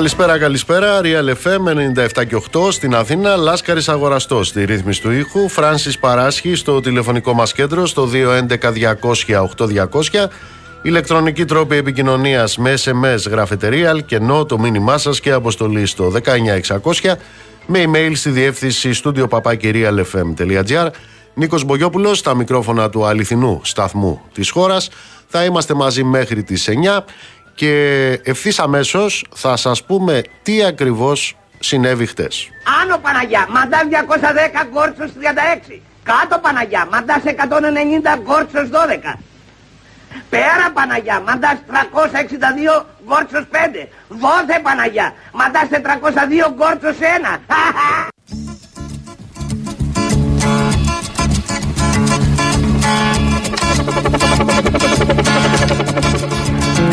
Καλησπέρα, καλησπέρα. Real FM 97 και 8 στην Αθήνα. Λάσκαρης Αγοραστός στη ρύθμιση του ήχου. Φράνσις Παράσχη στο τηλεφωνικό μας κέντρο στο 211-200-8200. Ηλεκτρονική τρόπη επικοινωνίας με SMS γραφετερία κενό το μήνυμά σας και αποστολή στο 19600 με email στη διεύθυνση στούντιο παπάκυριαλfm.gr. Νίκος Μπογιόπουλος στα μικρόφωνα του αληθινού σταθμού της χώρας. Θα είμαστε μαζί μέχρι τις 9 και ευθύς αμέσως θα σας πούμε τι ακριβώς συνέβη χτες. Άνω Παναγιά, μαντά 210 κόρτσο 36. Κάτω Παναγιά, μαντά 190 κόρτσο 12. Πέρα Παναγιά, μαντάς 362 γόρτσος 5. Δόθε Παναγιά, μαντάς 402 γόρτσος 1.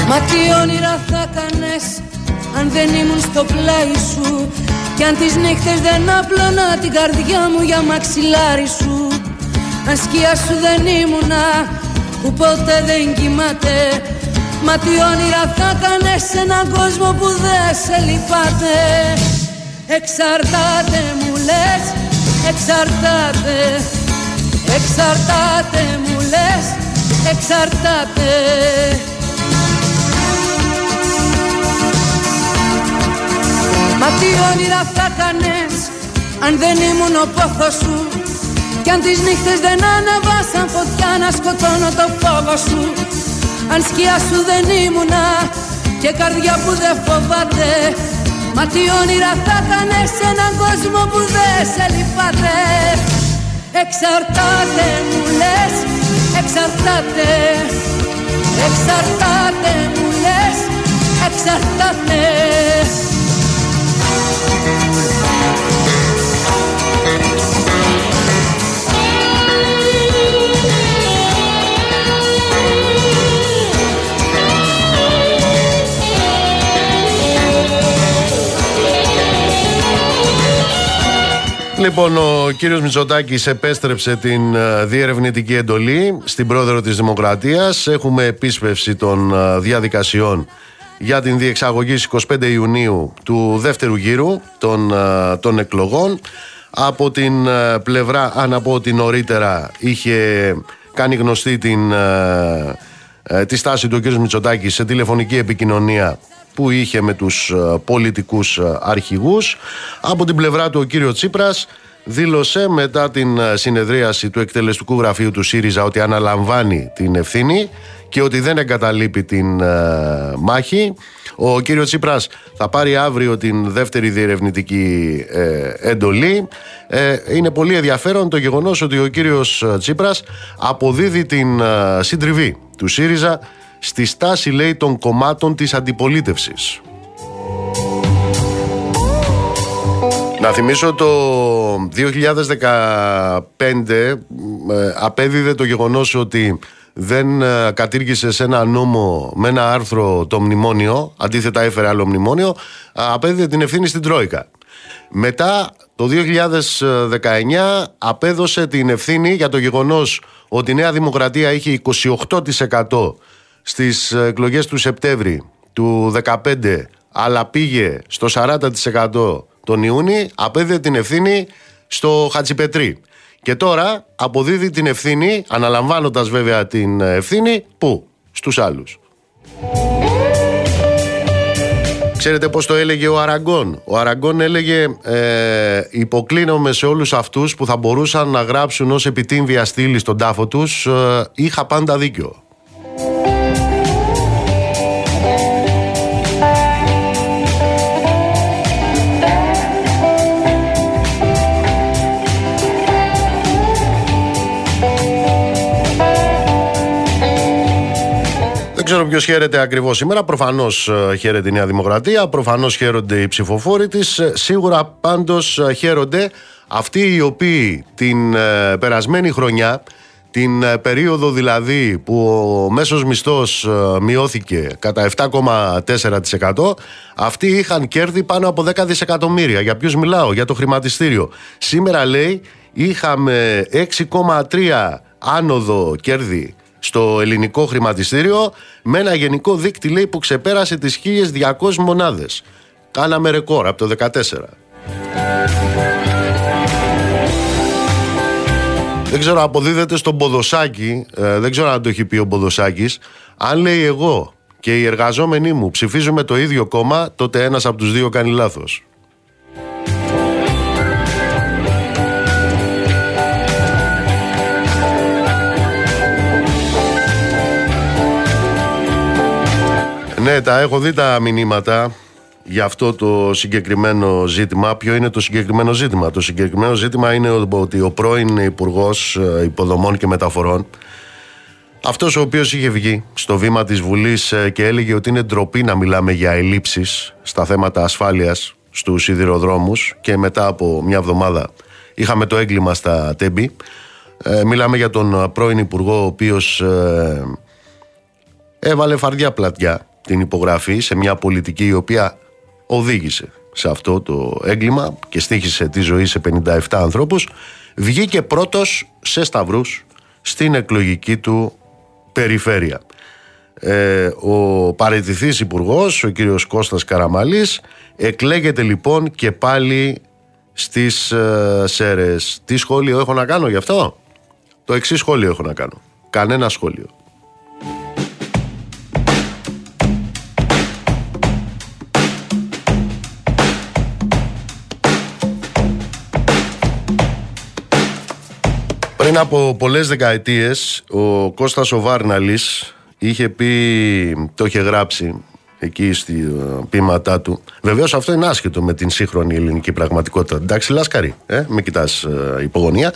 Μα τι όνειρα θα κάνες αν δεν ήμουν στο πλάι σου; Κι αν τις νύχτες δεν απλώνα την καρδιά μου για μαξιλάρι σου; Αν σκιά σου δεν ήμουνα που ποτέ δεν κοιμάται Μα τι όνειρα θα κάνες σε έναν κόσμο που δεν σε λυπάται; Εξαρτάται μου λες, εξαρτάται. Εξαρτάται μου λες, εξαρτάται Μα τι όνειρα θα κάνες αν δεν ήμουν ο πόθος σου. Κι αν τις νύχτες δεν αναβάσαν φωτιά να σκοτώνω το φόβο σου. Αν σκιά σου δεν ήμουνα και καρδιά που δεν φοβάται Μα τι όνειρα θα κάνες σε έναν κόσμο που δεν σε λυπάται. Εξαρτάται μου λες, εξαρτάται. Εξαρτάται μου λες, εξαρτάται Λοιπόν, ο κύριος Μητσοτάκης επέστρεψε την ε, διερευνητική εντολή στην πρόεδρο της Δημοκρατίας. Έχουμε επίσπευση των ε, διαδικασιών για την διεξαγωγή 25 Ιουνίου του δεύτερου γύρου των, ε, των εκλογών. Από την πλευρά, αν να πω ότι νωρίτερα είχε κάνει γνωστή την, τη στάση του κ. Μητσοτάκης σε τηλεφωνική επικοινωνία που είχε με τους ε, πολιτικούς ε, αρχηγούς. Από την πλευρά του ο κύριος Τσίπρας δήλωσε μετά την ε, συνεδρίαση του εκτελεστικού γραφείου του ΣΥΡΙΖΑ ότι αναλαμβάνει την ευθύνη και ότι δεν εγκαταλείπει την μάχη. Ο κύριος Τσίπρας θα πάρει αύριο την δεύτερη διερευνητική εντολή. είναι πολύ ενδιαφέρον το γεγονός ότι ο κύριος Τσίπρας αποδίδει την συντριβή του ΣΥΡΙΖΑ στη στάση λέει των κομμάτων της αντιπολίτευσης. Να θυμίσω το 2015 ε, απέδιδε το γεγονός ότι δεν ε, κατήργησε σε ένα νόμο με ένα άρθρο το μνημόνιο, αντίθετα έφερε άλλο μνημόνιο, απέδιδε την ευθύνη στην Τρόικα. Μετά το 2019 απέδωσε την ευθύνη για το γεγονός ότι η Νέα Δημοκρατία είχε 28% στις εκλογές του Σεπτέμβρη του 2015 αλλά πήγε στο 40% τον Ιούνι απέδιδε την ευθύνη στο Χατσιπετρί. Και τώρα αποδίδει την ευθύνη, αναλαμβάνοντας βέβαια την ευθύνη, πού; Στους άλλους. Ξέρετε πώς το έλεγε ο Αραγκόν. Ο Αραγκόν έλεγε ε, υποκλίνομαι σε όλους αυτούς που θα μπορούσαν να γράψουν ως επιτύμβια στήλη στον τάφο τους ε, είχα πάντα δίκιο. Ξέρω ποιος χαίρεται ακριβώς σήμερα. Προφανώς ε, χαίρεται η Νέα Δημοκρατία, προφανώς χαίρονται οι ψηφοφόροι της. Ε, σίγουρα πάντως ε, χαίρονται αυτοί οι οποίοι την περασμένη χρονιά, την περίοδο δηλαδή που ο μέσος μισθός μειώθηκε κατά 7,4% αυτοί είχαν κέρδη πάνω από 10 δισεκατομμύρια. Για ποιους μιλάω, για το χρηματιστήριο. Σήμερα λέει είχαμε 6,3 άνοδο κέρδη στο ελληνικό χρηματιστήριο με ένα γενικό δίκτυ λέει που ξεπέρασε τις 1200 μονάδες. Κάναμε ρεκόρ από το 14. Δεν ξέρω, αποδίδεται στον Ποδοσάκη, ε, δεν ξέρω αν το έχει πει ο Ποδοσάκης, αν λέει εγώ και οι εργαζόμενοι μου ψηφίζουμε το ίδιο κόμμα, τότε ένας από τους δύο κάνει λάθος. Ναι, τα έχω δει τα μηνύματα για αυτό το συγκεκριμένο ζήτημα. Ποιο είναι το συγκεκριμένο ζήτημα; Το συγκεκριμένο ζήτημα είναι ότι ο πρώην Υπουργός ε, Υποδομών και Μεταφορών, αυτός ο οποίος είχε βγει στο βήμα της Βουλής ε, και έλεγε ότι είναι ντροπή να μιλάμε για ελλείψεις στα θέματα ασφάλειας στους σιδηροδρόμους και μετά από μια εβδομάδα είχαμε το έγκλημα στα Τέμπη. Ε, μιλάμε για τον πρώην Υπουργό ο οποίος έβαλε φαρδιά πλατιά την υπογραφή σε μια πολιτική η οποία οδήγησε σε αυτό το έγκλημα και στήχησε τη ζωή σε 57 ανθρώπους βγήκε πρώτος σε σταυρούς στην εκλογική του περιφέρεια. Ε, ο παραιτηθής υπουργός, ο κύριος Κώστας Καραμαλής εκλέγεται λοιπόν και πάλι στις ε, ΣΕΡΕΣ. Τι σχόλιο έχω να κάνω γι' αυτό; Το εξής σχόλιο έχω να κάνω. Κανένα σχόλιο. Πριν από πολλές δεκαετίες ο Κώστας ο Βάρναλης είχε πει, το είχε γράψει εκεί στη ε, πείματά του. Βεβαίως αυτό είναι άσχετο με την σύγχρονη ελληνική πραγματικότητα. Εντάξει, Λάσκαρη, ε, με κοιτάς ε, υπογωνία.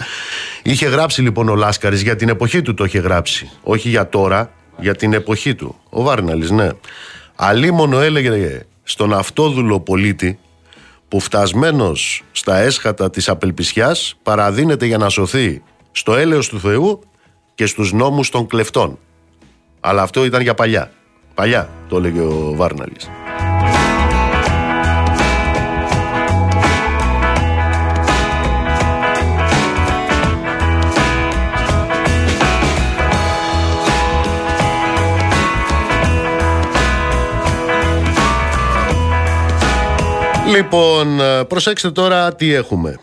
Είχε γράψει λοιπόν ο Λάσκαρης για την εποχή του το είχε γράψει. Όχι για τώρα, για την εποχή του. Ο Βάρναλης, ναι. Αλίμονο έλεγε στον αυτόδουλο πολίτη που φτασμένος στα έσχατα της απελπισιάς παραδίνεται για να σωθεί στο έλεος του Θεού και στους νόμους των κλεφτών. Αλλά αυτό ήταν για παλιά. Παλιά, το έλεγε ο Βάρναλης. Λοιπόν, προσέξτε τώρα τι έχουμε.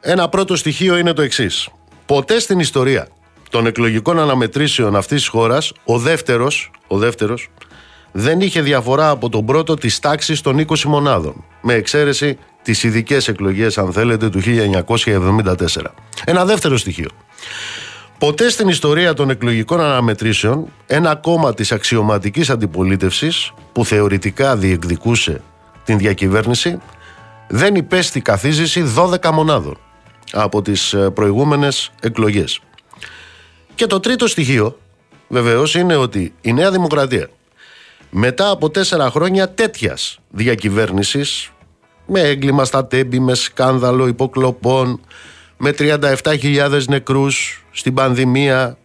Ένα πρώτο στοιχείο είναι το εξής. Ποτέ στην ιστορία των εκλογικών αναμετρήσεων αυτής της χώρας ο δεύτερος, ο δεύτερος δεν είχε διαφορά από τον πρώτο της τάξης των 20 μονάδων με εξαίρεση τις ειδικές εκλογές αν θέλετε του 1974. Ένα δεύτερο στοιχείο. Ποτέ στην ιστορία των εκλογικών αναμετρήσεων ένα κόμμα της αξιωματικής αντιπολίτευσης που θεωρητικά διεκδικούσε την διακυβέρνηση δεν υπέστη καθίζηση 12 μονάδων από τις ε, προηγούμενες εκλογές. Και το τρίτο στοιχείο βεβαίως είναι ότι η Νέα Δημοκρατία μετά από τέσσερα χρόνια τέτοιας διακυβέρνησης με έγκλημα στα τέμπη, με σκάνδαλο υποκλοπών, με 37.000 νεκρούς στην πανδημία,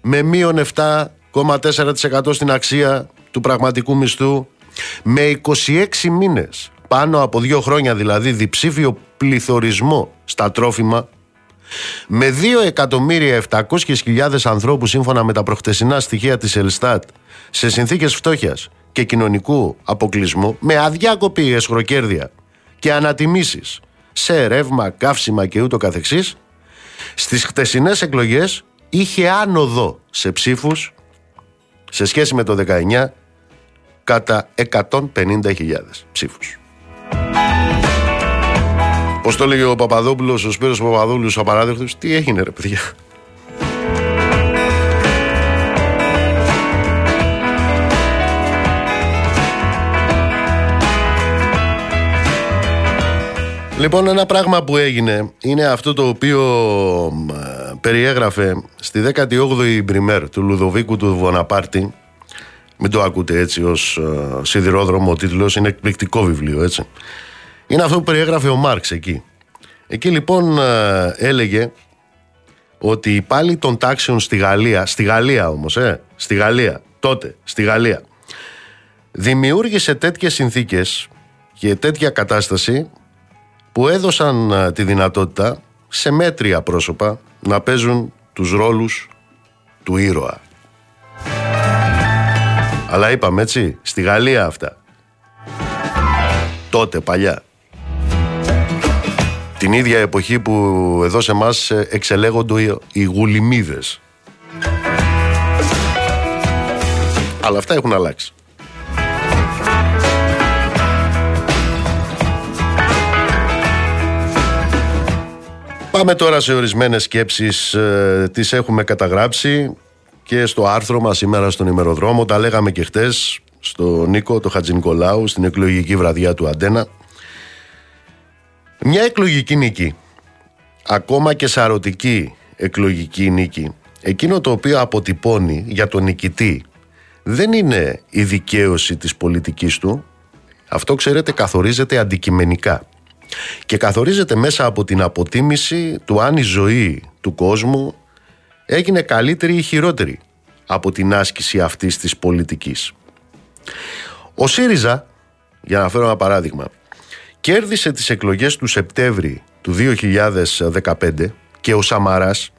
με μείον 7,4% στην αξία του πραγματικού μισθού, με 26 μήνες πάνω από δύο χρόνια δηλαδή διψήφιο πληθωρισμό στα τρόφιμα με 2.700.000 ανθρώπους σύμφωνα με τα προχτεσινά στοιχεία της Ελστάτ σε συνθήκες φτώχειας και κοινωνικού αποκλεισμού με αδιάκοπη εσχροκέρδεια και ανατιμήσεις σε ρεύμα, καύσιμα και ούτω καθεξής στις χτεσινές εκλογές είχε άνοδο σε ψήφους σε σχέση με το 19 κατά 150.000 ψήφους. Πώς το έλεγε ο Παπαδόπουλος, ο Σπύρος Παπαδόπουλος, ο απαράδεκτος, τι έγινε, ρε παιδιά. Λοιπόν, ένα πράγμα που έγινε είναι αυτό το οποίο περιέγραφε στη 18η Μπριμέρ του Λουδοβίκου του Βοναπάρτη. Μην το ακούτε έτσι ως σιδηρόδρομο, ο τίτλος είναι εκπληκτικό βιβλίο, έτσι. Είναι αυτό που περιέγραφε ο Μάρξ εκεί. Εκεί λοιπόν ε, έλεγε ότι οι πάλι των τάξεων στη Γαλλία, στη Γαλλία όμως, ε, στη Γαλλία, τότε, στη Γαλλία, δημιούργησε τέτοιες συνθήκες και τέτοια κατάσταση που έδωσαν ε, τη δυνατότητα σε μέτρια πρόσωπα να παίζουν τους ρόλους του ήρωα. Αλλά είπαμε έτσι, στη Γαλλία αυτά Τότε, παλιά. Την ίδια εποχή που εδώ σε εμάς εξελέγονται οι γουλιμίδες. Αλλά αυτά έχουν αλλάξει. Πάμε τώρα σε ορισμένες σκέψεις ε, τις έχουμε καταγράψει και στο άρθρο μας σήμερα στον ημεροδρόμο τα λέγαμε και χτες στο Νίκο, το Χατζη Νικολάου στην εκλογική βραδιά του Αντένα μια εκλογική νίκη. Ακόμα και σαρωτική εκλογική νίκη. Εκείνο το οποίο αποτυπώνει για τον νικητή δεν είναι η δικαίωση της πολιτικής του. Αυτό ξέρετε καθορίζεται αντικειμενικά. Και καθορίζεται μέσα από την αποτίμηση του αν η ζωή του κόσμου έγινε καλύτερη ή χειρότερη από την άσκηση αυτής της πολιτικής. Ο ΣΥΡΙΖΑ, για να φέρω ένα παράδειγμα, κέρδισε τις εκλογές του Σεπτέμβρη του 2015 και ο Σαμαράς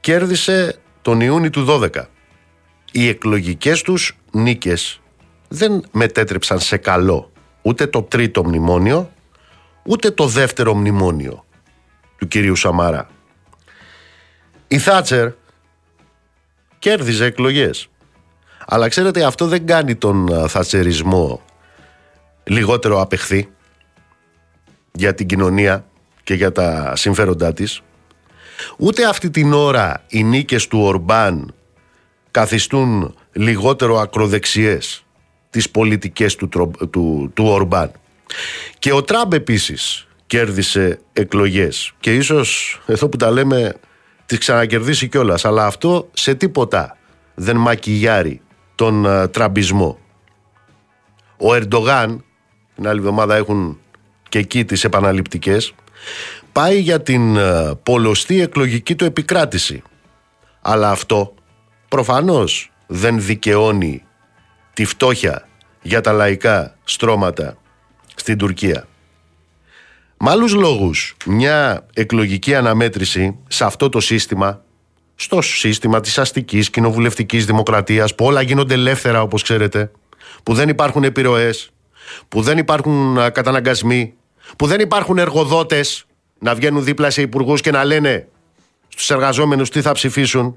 κέρδισε τον Ιούνιο του 12. Οι εκλογικές τους νίκες δεν μετέτρεψαν σε καλό ούτε το τρίτο μνημόνιο ούτε το δεύτερο μνημόνιο του κυρίου Σαμαρά. Η Θάτσερ κέρδιζε εκλογές. Αλλά ξέρετε αυτό δεν κάνει τον θατσερισμό λιγότερο απεχθή για την κοινωνία και για τα συμφέροντά της. Ούτε αυτή την ώρα οι νίκες του Ορμπάν καθιστούν λιγότερο ακροδεξιές τις πολιτικές του, του, του Ορμπάν. Και ο Τραμπ επίσης κέρδισε εκλογές και ίσως εδώ που τα λέμε τις ξανακερδίσει κιόλας. αλλά αυτό σε τίποτα δεν μακιγιάρει τον uh, τραμπισμό. Ο Ερντογάν, την άλλη εβδομάδα έχουν και εκεί τις επαναληπτικές, πάει για την uh, πολλωστή εκλογική του επικράτηση. Αλλά αυτό προφανώς δεν δικαιώνει τη φτώχεια για τα λαϊκά στρώματα στην Τουρκία. Με άλλους λόγους, μια εκλογική αναμέτρηση σε αυτό το σύστημα, στο σύστημα της αστικής κοινοβουλευτικής δημοκρατίας, που όλα γίνονται ελεύθερα όπως ξέρετε, που δεν υπάρχουν επιρροές, που δεν υπάρχουν καταναγκασμοί, που δεν υπάρχουν εργοδότες να βγαίνουν δίπλα σε υπουργούς και να λένε στους εργαζόμενους τι θα ψηφίσουν.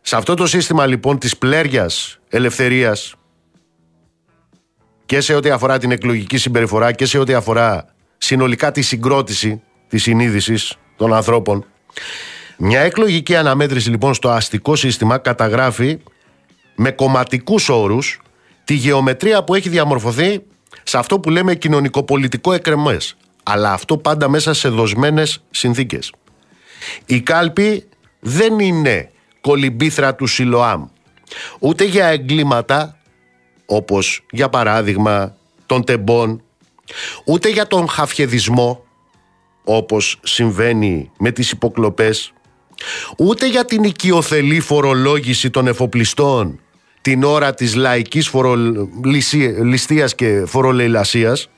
Σε αυτό το σύστημα λοιπόν της πλέριας ελευθερίας και σε ό,τι αφορά την εκλογική συμπεριφορά και σε ό,τι αφορά συνολικά τη συγκρότηση της συνείδησης των ανθρώπων. Μια εκλογική αναμέτρηση λοιπόν στο αστικό σύστημα καταγράφει με κομματικούς όρους τη γεωμετρία που έχει διαμορφωθεί σε αυτό που λέμε κοινωνικοπολιτικό εκρεμές. Αλλά αυτό πάντα μέσα σε δοσμένες συνθήκες. Η κάλπη δεν είναι κολυμπήθρα του Σιλοάμ. Ούτε για εγκλήματα όπως για παράδειγμα των τεμπών, ούτε για τον χαφιεδισμό όπως συμβαίνει με τις υποκλοπές, ούτε για την οικειοθελή φορολόγηση των εφοπλιστών την ώρα της λαϊκής φορολιστίας και φορολεηλασίας,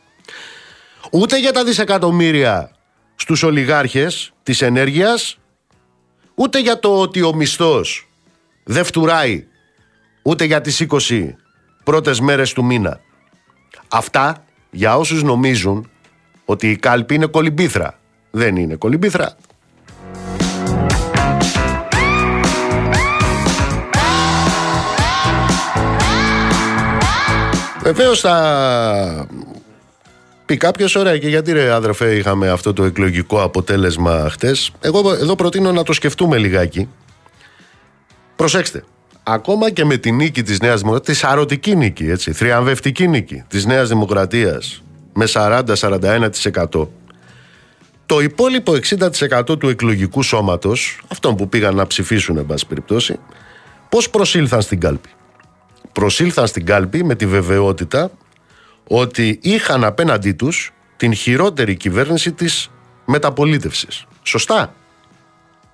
ούτε για τα δισεκατομμύρια στους ολιγάρχες της ενέργειας, ούτε για το ότι ο μισθός δεν φτουράει ούτε για τις 20 πρώτες μέρες του μήνα. Αυτά για όσους νομίζουν ότι η κάλπη είναι κολυμπήθρα. Δεν είναι κολυμπήθρα. Βεβαίως θα πει κάποιος, ωραία, και γιατί ρε άδερφε είχαμε αυτό το εκλογικό αποτέλεσμα χτες; Εγώ εδώ προτείνω να το σκεφτούμε λιγάκι. Προσέξτε ακόμα και με τη νίκη της Νέας Δημοκρατίας, τη σαρωτική νίκη, έτσι, θριαμβευτική νίκη της Νέας Δημοκρατίας με 40-41%, το υπόλοιπο 60% του εκλογικού σώματος, αυτών που πήγαν να ψηφίσουν, εν πάση περιπτώσει, πώς προσήλθαν στην κάλπη; Προσήλθαν στην κάλπη με τη βεβαιότητα ότι είχαν απέναντί τους την χειρότερη κυβέρνηση της μεταπολίτευσης. Σωστά.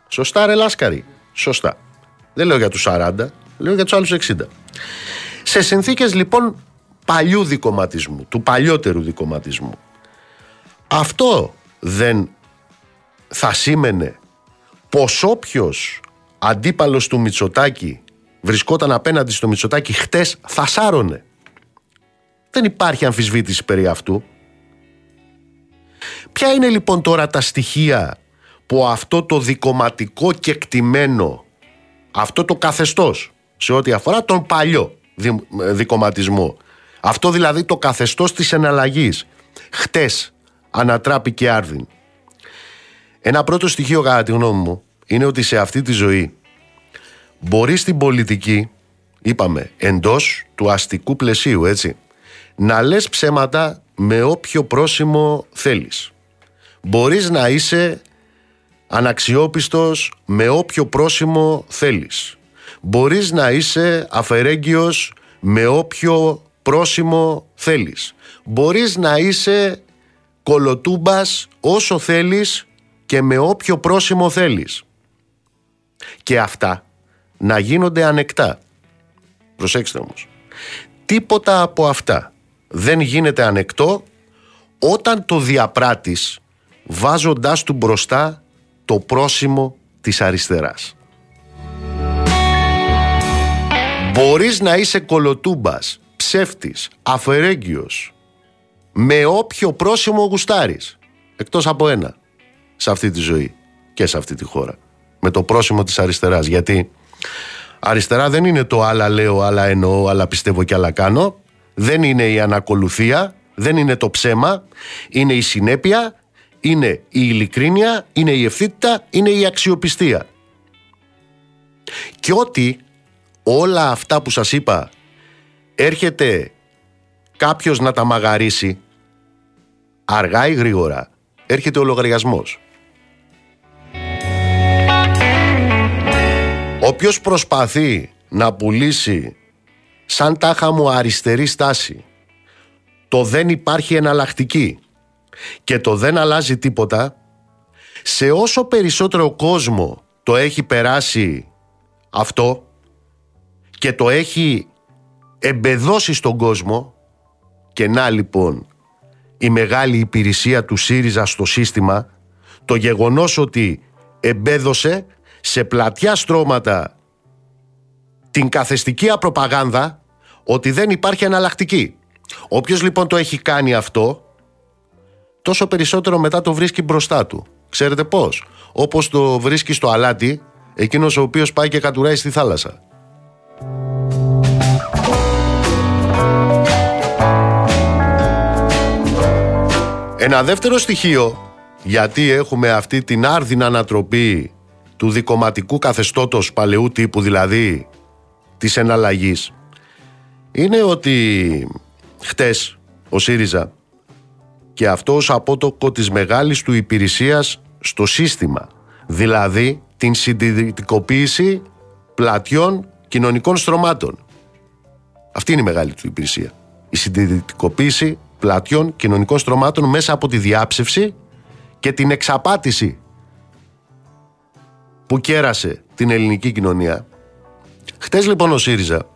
Σωστά ρε Λάσκαρη. Σωστά. Δεν λέω για τους 40, λέω για τους άλλους 60. Σε συνθήκες λοιπόν παλιού δικοματισμού, του παλιότερου δικοματισμού. Αυτό δεν θα σήμαινε πως όποιος αντίπαλος του Μητσοτάκη βρισκόταν απέναντι στο Μητσοτάκη χτες θα σάρωνε. Δεν υπάρχει αμφισβήτηση περί αυτού. Ποια είναι λοιπόν τώρα τα στοιχεία που αυτό το δικοματικό και εκτιμένο, αυτό το καθεστώς σε ό,τι αφορά τον παλιό δικοματισμό, αυτό δηλαδή το καθεστώς της εναλλαγής, χτες ανατράπηκε άρδιν. Ένα πρώτο στοιχείο κατά τη γνώμη μου είναι ότι σε αυτή τη ζωή μπορεί στην πολιτική, είπαμε, εντός του αστικού πλαισίου, έτσι, να λες ψέματα με όποιο πρόσημο θέλεις. Μπορείς να είσαι αναξιόπιστος με όποιο πρόσημο θέλεις. Μπορείς να είσαι αφαιρέγγιος με όποιο πρόσημο θέλεις. Μπορείς να είσαι κολοτούμπας όσο θέλεις και με όποιο πρόσημο θέλεις. Και αυτά να γίνονται ανεκτά. Προσέξτε όμως. Τίποτα από αυτά δεν γίνεται ανεκτό όταν το διαπράττεις βάζοντάς του μπροστά το πρόσημο της αριστεράς. Μπορείς να είσαι κολοτούμπας, ψεύτης, αφαιρέγγιος, με όποιο πρόσημο γουστάρεις, εκτός από ένα, σε αυτή τη ζωή και σε αυτή τη χώρα. Με το πρόσημο της αριστεράς, γιατί αριστερά δεν είναι το άλλα λέω, άλλα εννοώ, άλλα πιστεύω και άλλα κάνω, δεν είναι η ανακολουθία, δεν είναι το ψέμα, είναι η συνέπεια, είναι η ειλικρίνεια, είναι η ευθύτητα, είναι η αξιοπιστία. Και ότι όλα αυτά που σας είπα έρχεται κάποιος να τα μαγαρίσει αργά ή γρήγορα έρχεται ο λογαριασμός. Όποιος προσπαθεί να πουλήσει σαν τάχα μου αριστερή στάση το δεν υπάρχει εναλλακτική και το δεν αλλάζει τίποτα σε όσο περισσότερο κόσμο το έχει περάσει αυτό και το έχει εμπεδώσει στον κόσμο και να λοιπόν η μεγάλη υπηρεσία του ΣΥΡΙΖΑ στο σύστημα το γεγονός ότι εμπέδωσε σε πλατιά στρώματα την καθεστική απροπαγάνδα ότι δεν υπάρχει εναλλακτική. Όποιος λοιπόν το έχει κάνει αυτό τόσο περισσότερο μετά το βρίσκει μπροστά του. Ξέρετε πώς; Όπως το βρίσκει στο αλάτι εκείνος ο οποίος πάει και κατουράει στη θάλασσα. Ένα δεύτερο στοιχείο γιατί έχουμε αυτή την άρδιν ανατροπή του δικοματικού καθεστώτος παλαιού τύπου δηλαδή της εναλλαγής είναι ότι χτες ο ΣΥΡΙΖΑ και αυτός απότοκο της μεγάλης του υπηρεσίας στο σύστημα δηλαδή την συντηρητικοποίηση πλατιών κοινωνικών στρωμάτων. Αυτή είναι η μεγάλη του υπηρεσία. Η συντηρητικοποίηση πλατιών κοινωνικών στρωμάτων μέσα από τη διάψευση και την εξαπάτηση που κέρασε την ελληνική κοινωνία. Χτες λοιπόν ο ΣΥΡΙΖΑ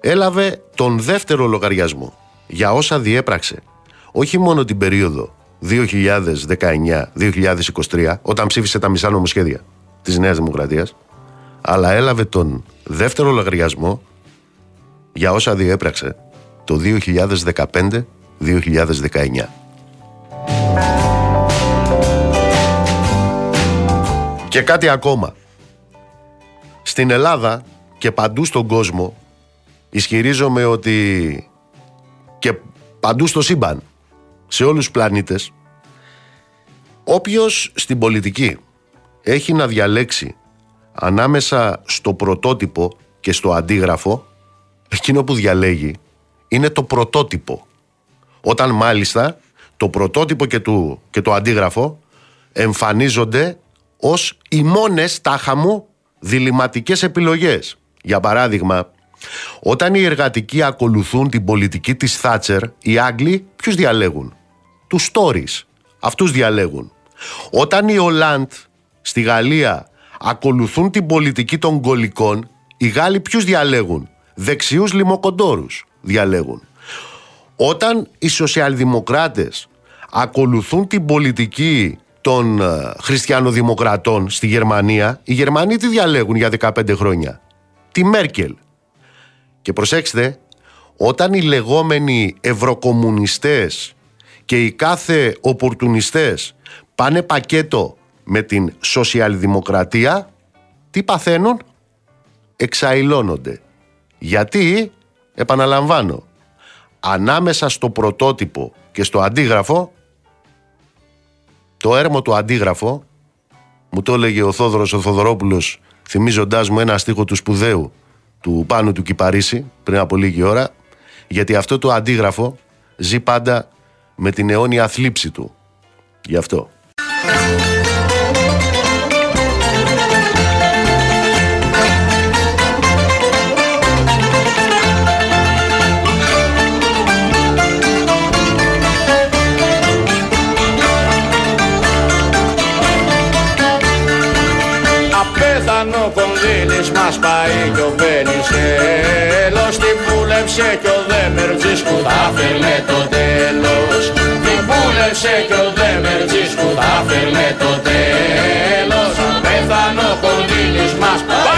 έλαβε τον δεύτερο λογαριασμό για όσα διέπραξε όχι μόνο την περίοδο 2019-2023 όταν ψήφισε τα μισά νομοσχέδια της Νέας Δημοκρατίας αλλά έλαβε τον δεύτερο λογαριασμό για όσα διέπραξε το 2015-2019. Και κάτι ακόμα. Στην Ελλάδα και παντού στον κόσμο ισχυρίζομαι ότι και παντού στο σύμπαν, σε όλους τους πλανήτες, όποιος στην πολιτική έχει να διαλέξει ανάμεσα στο πρωτότυπο και στο αντίγραφο, εκείνο που διαλέγει είναι το πρωτότυπο. Όταν μάλιστα το πρωτότυπο και, του, και το αντίγραφο εμφανίζονται ως οι μόνες τάχα μου διληματικές επιλογές. Για παράδειγμα, όταν οι εργατικοί ακολουθούν την πολιτική της Θάτσερ, οι Άγγλοι ποιους διαλέγουν; Τους Τόρις. Αυτούς διαλέγουν. Όταν οι Ολάντ στη Γαλλία ακολουθούν την πολιτική των γκολικών, οι Γάλλοι ποιους διαλέγουν; Δεξιούς λιμοκοντόρους διαλέγουν. Όταν οι σοσιαλδημοκράτες ακολουθούν την πολιτική των ε, χριστιανοδημοκρατών στη Γερμανία, οι Γερμανοί τι διαλέγουν για 15 χρόνια; Τη Μέρκελ. Και προσέξτε, όταν οι λεγόμενοι ευρωκομμουνιστές και οι κάθε οπορτουνιστές πάνε πακέτο με την σοσιαλδημοκρατία, τι παθαίνουν, εξαϊλώνονται. Γιατί, επαναλαμβάνω, ανάμεσα στο πρωτότυπο και στο αντίγραφο, το έρμο του αντίγραφο, μου το έλεγε ο Θόδωρος ο Θοδωρόπουλος θυμίζοντάς μου ένα στίχο του σπουδαίου του Πάνου του Κυπαρίσι πριν από λίγη ώρα γιατί αυτό το αντίγραφο ζει πάντα με την αιώνια θλίψη του. Γι' αυτό. Απέθανο κονδύλις μας πάει κι ο Βενιζέλος Την πούλεψε κι ο Δέμερτζης που θα φέρνε το τέλος. Την πούλεψε κι ο Δέμερτζης που θα φέρνε το τέλος. Απέθανο κονδύλις μας πάει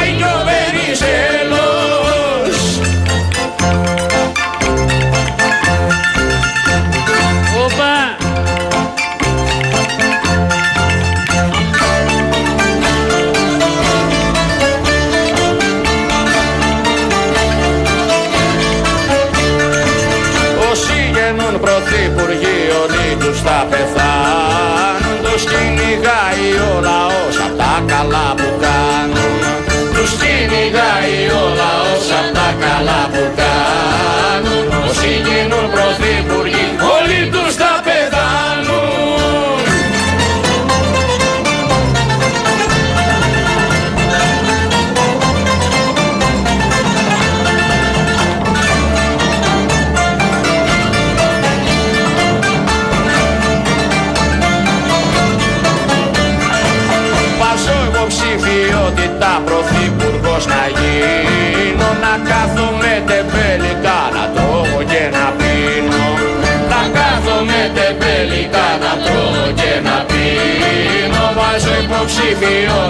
υποψηφιότητα πρωθυπουργός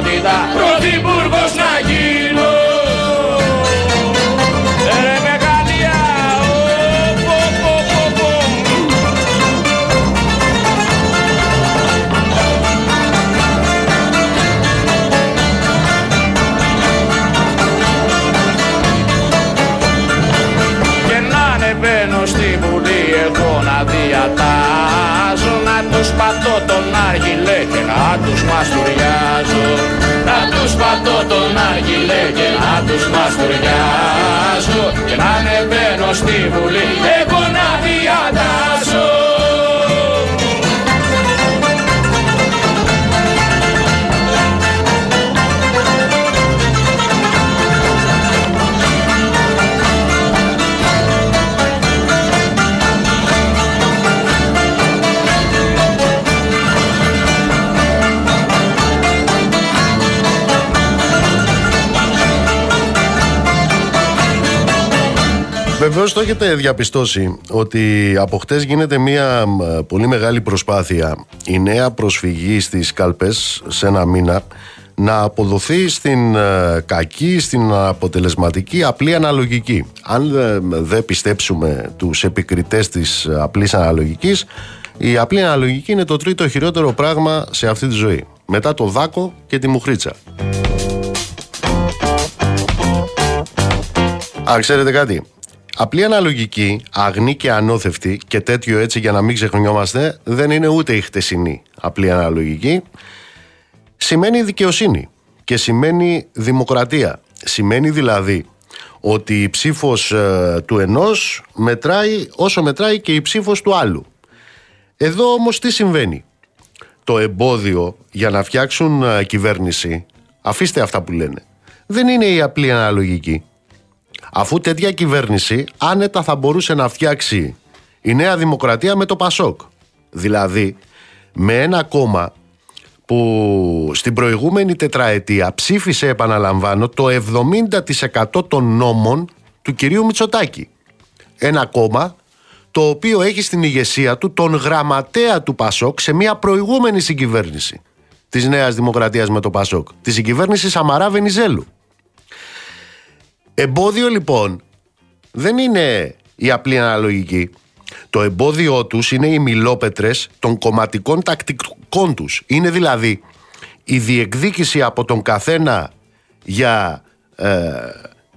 τους μαστουριάζω και να ανεβαίνω στη Βουλή Βεβαίως το έχετε διαπιστώσει ότι από χτες γίνεται μια μ, πολύ μεγάλη προσπάθεια η νέα προσφυγή στις κάλπες σε ένα μήνα να αποδοθεί στην ε, κακή, στην αποτελεσματική απλή αναλογική. Αν ε, δεν πιστέψουμε τους επικριτές της απλής αναλογικής, η απλή αναλογική είναι το τρίτο χειρότερο πράγμα σε αυτή τη ζωή. Μετά το δάκο και τη μουχρίτσα. Α, ξέρετε κάτι. Απλή αναλογική, αγνή και ανώθευτη και τέτοιο έτσι για να μην ξεχνιόμαστε, δεν είναι ούτε η χτεσινή απλή αναλογική. Σημαίνει δικαιοσύνη και σημαίνει δημοκρατία. Σημαίνει δηλαδή ότι η ψήφος ε, του ενός μετράει όσο μετράει και η ψήφος του άλλου. Εδώ όμως τι συμβαίνει; Το εμπόδιο για να φτιάξουν ε, κυβέρνηση, αφήστε αυτά που λένε, δεν είναι η απλή αναλογική. Αφού τέτοια κυβέρνηση άνετα θα μπορούσε να φτιάξει η Νέα Δημοκρατία με το Πασόκ. Δηλαδή με ένα κόμμα που στην προηγούμενη τετραετία ψήφισε, επαναλαμβάνω, το 70% των νόμων του κυρίου Μητσοτάκη. Ένα κόμμα το οποίο έχει στην ηγεσία του τον γραμματέα του Πασόκ σε μια προηγούμενη συγκυβέρνηση της Νέας Δημοκρατίας με το Πασόκ, τη συγκυβέρνηση Σαμαρά Βενιζέλου. Εμπόδιο λοιπόν δεν είναι η απλή αναλογική. Το εμπόδιό τους είναι οι μιλόπετρες των κομματικών τακτικών τους. Είναι δηλαδή η διεκδίκηση από τον καθένα για ε,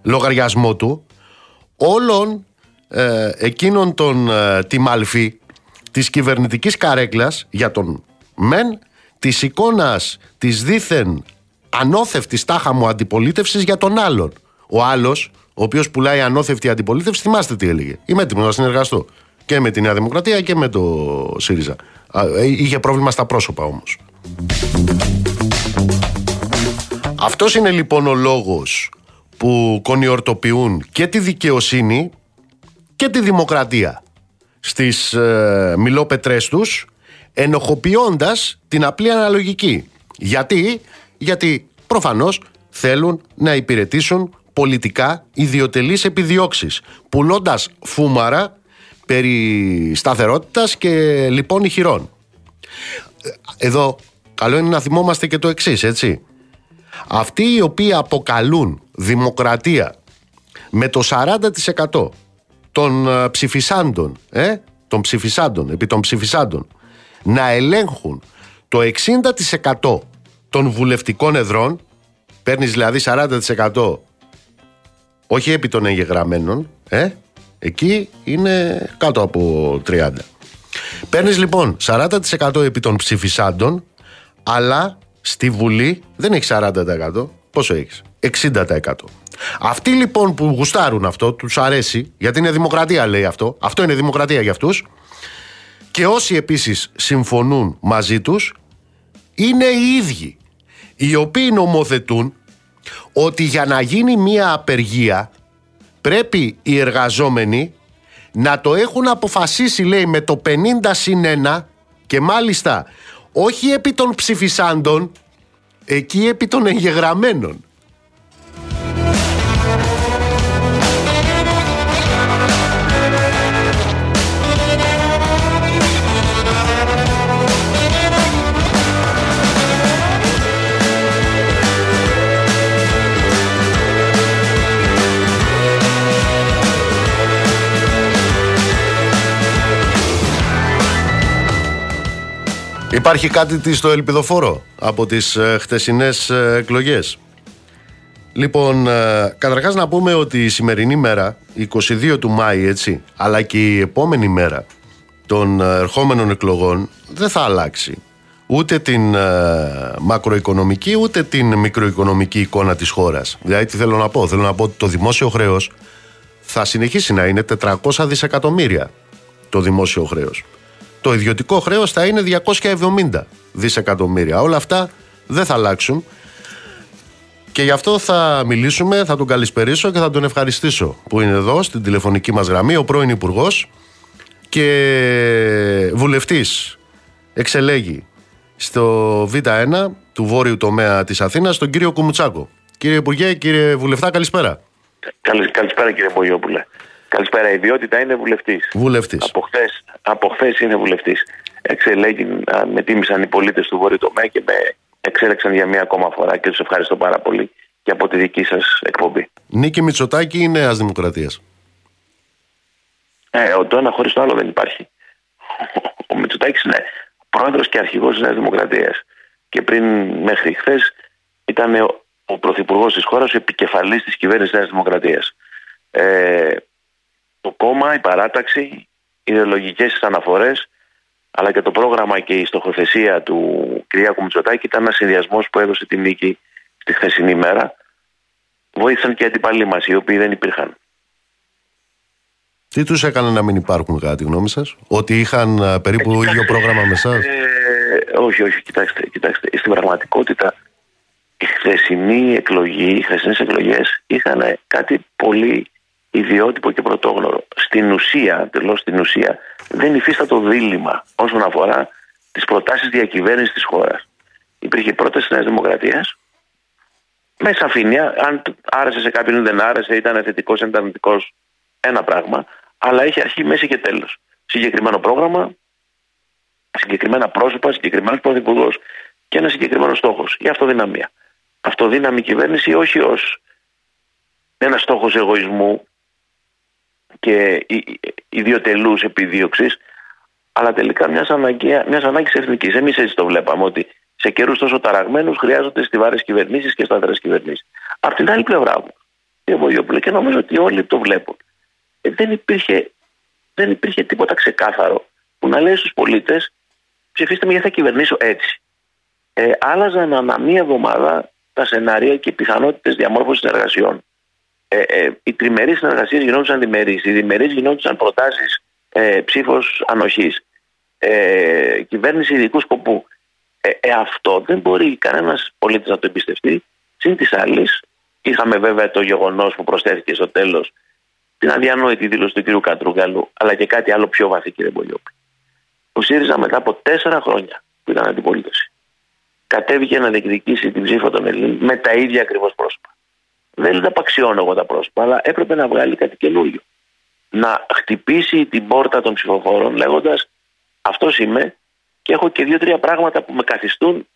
λογαριασμό του όλων ε, εκείνων των ε, τιμαλφή της κυβερνητικής καρέκλας για τον μεν της εικόνας της δίθεν ανώθευτης τάχα μου αντιπολίτευσης για τον άλλον. Ο άλλος, ο οποίος πουλάει ανώθευτη αντιπολίτευση, θυμάστε τι έλεγε. Είμαι έτοιμος να συνεργαστώ και με τη Νέα Δημοκρατία και με το ΣΥΡΙΖΑ. Ε, είχε πρόβλημα στα πρόσωπα όμως. Αυτός είναι λοιπόν ο λόγος που κονιορτοποιούν και τη δικαιοσύνη και τη δημοκρατία στις ε, μιλόπετρές τους ενοχοποιώντας την απλή αναλογική. Γιατί, γιατί προφανώς θέλουν να υπηρετήσουν πολιτικά ιδιωτελείς επιδιώξεις πουλώντας φούμαρα περί σταθερότητας και λοιπόν ηχηρών. Εδώ καλό είναι να θυμόμαστε και το εξής έτσι. Αυτοί οι οποίοι αποκαλούν δημοκρατία με το 40% των ε, ψηφισάντων, ε, των ψηφισάντων, επί των ψηφισάντων, να ελέγχουν το 60% των βουλευτικών εδρών, παίρνεις δηλαδή 40% όχι επί των εγγεγραμμένων, ε, εκεί είναι κάτω από 30. Παίρνεις λοιπόν 40% επί των ψηφισάντων, αλλά στη Βουλή δεν έχεις 40%. Πόσο έχεις; 60%. Αυτοί λοιπόν που γουστάρουν αυτό, τους αρέσει, γιατί είναι δημοκρατία λέει αυτό, αυτό είναι δημοκρατία για αυτούς, και όσοι επίσης συμφωνούν μαζί τους, είναι οι ίδιοι, οι οποίοι νομοθετούν ότι για να γίνει μία απεργία πρέπει οι εργαζόμενοι να το έχουν αποφασίσει λέει με το 50 συν 1 και μάλιστα όχι επί των ψηφισάντων, εκεί επί των εγγεγραμμένων. Υπάρχει κάτι στο ελπιδοφόρο από τις ε, χτεσινές ε, εκλογές. Λοιπόν, ε, καταρχάς να πούμε ότι η σημερινή μέρα, 22 του Μάη έτσι, αλλά και η επόμενη μέρα των ε, ερχόμενων εκλογών δεν θα αλλάξει ούτε την ε, μακροοικονομική ούτε την μικροοικονομική εικόνα της χώρας. Δηλαδή τι θέλω να πω, θέλω να πω ότι το δημόσιο χρέος θα συνεχίσει να είναι 400 δισεκατομμύρια το δημόσιο χρέος το ιδιωτικό χρέος θα είναι 270 δισεκατομμύρια. Όλα αυτά δεν θα αλλάξουν. Και γι' αυτό θα μιλήσουμε, θα τον καλησπερίσω και θα τον ευχαριστήσω που είναι εδώ στην τηλεφωνική μας γραμμή, ο πρώην Υπουργός και βουλευτής εξελέγει στο Β1 του βόρειου τομέα της Αθήνας, τον κύριο Κουμουτσάκο. Κύριε Υπουργέ, κύριε Βουλευτά, καλησπέρα. καλησπέρα κύριε Μπογιόπουλε. Καλησπέρα. Η ιδιότητα είναι βουλευτής. Βουλευτής. Από χθες είναι βουλευτής. Εξελέγει, με τίμησαν οι πολίτες του Βόρειου τομέα και με εξέλεξαν για μία ακόμα φορά και τους ευχαριστώ πάρα πολύ και από τη δική σας εκπομπή. Νίκη Μητσοτάκη ή Νέας Δημοκρατίας; Ε, το ένα χωρίς το άλλο δεν υπάρχει. Ο Μητσοτάκης είναι πρόεδρος και αρχηγός της Νέας Δημοκρατίας. Και πριν μέχρι χθες ήταν ο, ο πρωθυπουργός της χώρας, ο επικεφαλής της κυβέρνησης Νέας Δημοκρατίας. Ε, το κόμμα, η παράταξη, οι ιδεολογικές αναφορές, αλλά και το πρόγραμμα και η στοχοθεσία του Κυριάκου Μητσοτάκη ήταν ένας συνδυασμός που έδωσε τη νίκη στη χθεσινή μέρα. Βοήθησαν και οι αντιπαλοί μας, οι οποίοι δεν υπήρχαν. Τι τους έκανε να μην υπάρχουν, κατά τη γνώμη σας, Ότι είχαν περίπου ε, ίδιο πρόγραμμα με εσάς; Ε, όχι, όχι, κοιτάξτε, κοιτάξτε. Στην πραγματικότητα, η χθεσινή εκλογή, οι χθεσινές εκλογές είχαν κάτι πολύ ιδιότυπο και πρωτόγνωρο. Στην ουσία, τελώ στην ουσία, δεν υφίστατο δίλημα όσον αφορά τις προτάσεις διακυβέρνησης της χώρας. Υπήρχε πρόταση τη Νέας Δημοκρατίας με σαφήνεια, αν άρεσε σε κάποιον ή δεν άρεσε, ήταν θετικός ή ήταν αρνητικός, ένα πράγμα, αλλά έχει αρχή, μέση και τέλος. Συγκεκριμένο πρόγραμμα, συγκεκριμένα πρόσωπα, συγκεκριμένο πρωθυπουργό και ένα συγκεκριμένο στόχος, η αυτοδυναμία. Αυτοδύναμη κυβέρνηση όχι ως ένας στόχος εγωισμού και ιδιωτελούς επιδίωξης αλλά τελικά μιας ανάγκης εθνικής. Εμείς έτσι το βλέπαμε, ότι σε καιρούς τόσο ταραγμένους χρειάζονται στιβάρες κυβερνήσεις και σταθερές κυβερνήσεις. Απ' την άλλη πλευρά μου, και νομίζω ότι όλοι το βλέπουν. Ε, δεν, υπήρχε, δεν υπήρχε τίποτα ξεκάθαρο που να λέει στους πολίτες ψηφίστε με γιατί θα κυβερνήσω έτσι. Ε, άλλαζαν ανά μία εβδομάδα τα σενάρια και οι πιθανότητες διαμόρφωσης συνεργασιών. Ε, ε, οι τριμερείς συνεργασίες γινόντουσαν διμερείς, οι διμερείς γινόντουσαν προτάσεις ε, ψήφος ανοχής. Ε, κυβέρνηση ειδικού σκοπού. Ε, ε, αυτό δεν μπορεί κανένας πολίτης να το εμπιστευτεί. Συν της άλλης, είχαμε βέβαια το γεγονός που προσθέθηκε στο τέλος την αδιανόητη δήλωση του κ. Κατρούγκαλου, αλλά και κάτι άλλο πιο βαθύ, κ. Μπολιόπη. Ο ΣΥΡΙΖΑ μετά από τέσσερα χρόνια που ήταν αντιπολίτευση, κατέβηκε να διεκδικήσει την ψήφο των Ελλήνων με τα ίδια ακριβώς πρόσωπα. Δεν τα απαξιώνω εγώ τα πρόσωπα, αλλά έπρεπε να βγάλει κάτι καινούριο. Να χτυπήσει την πόρτα των ψηφοφόρων λέγοντας Αυτός είμαι και έχω και δύο-τρία πράγματα που με καθιστούν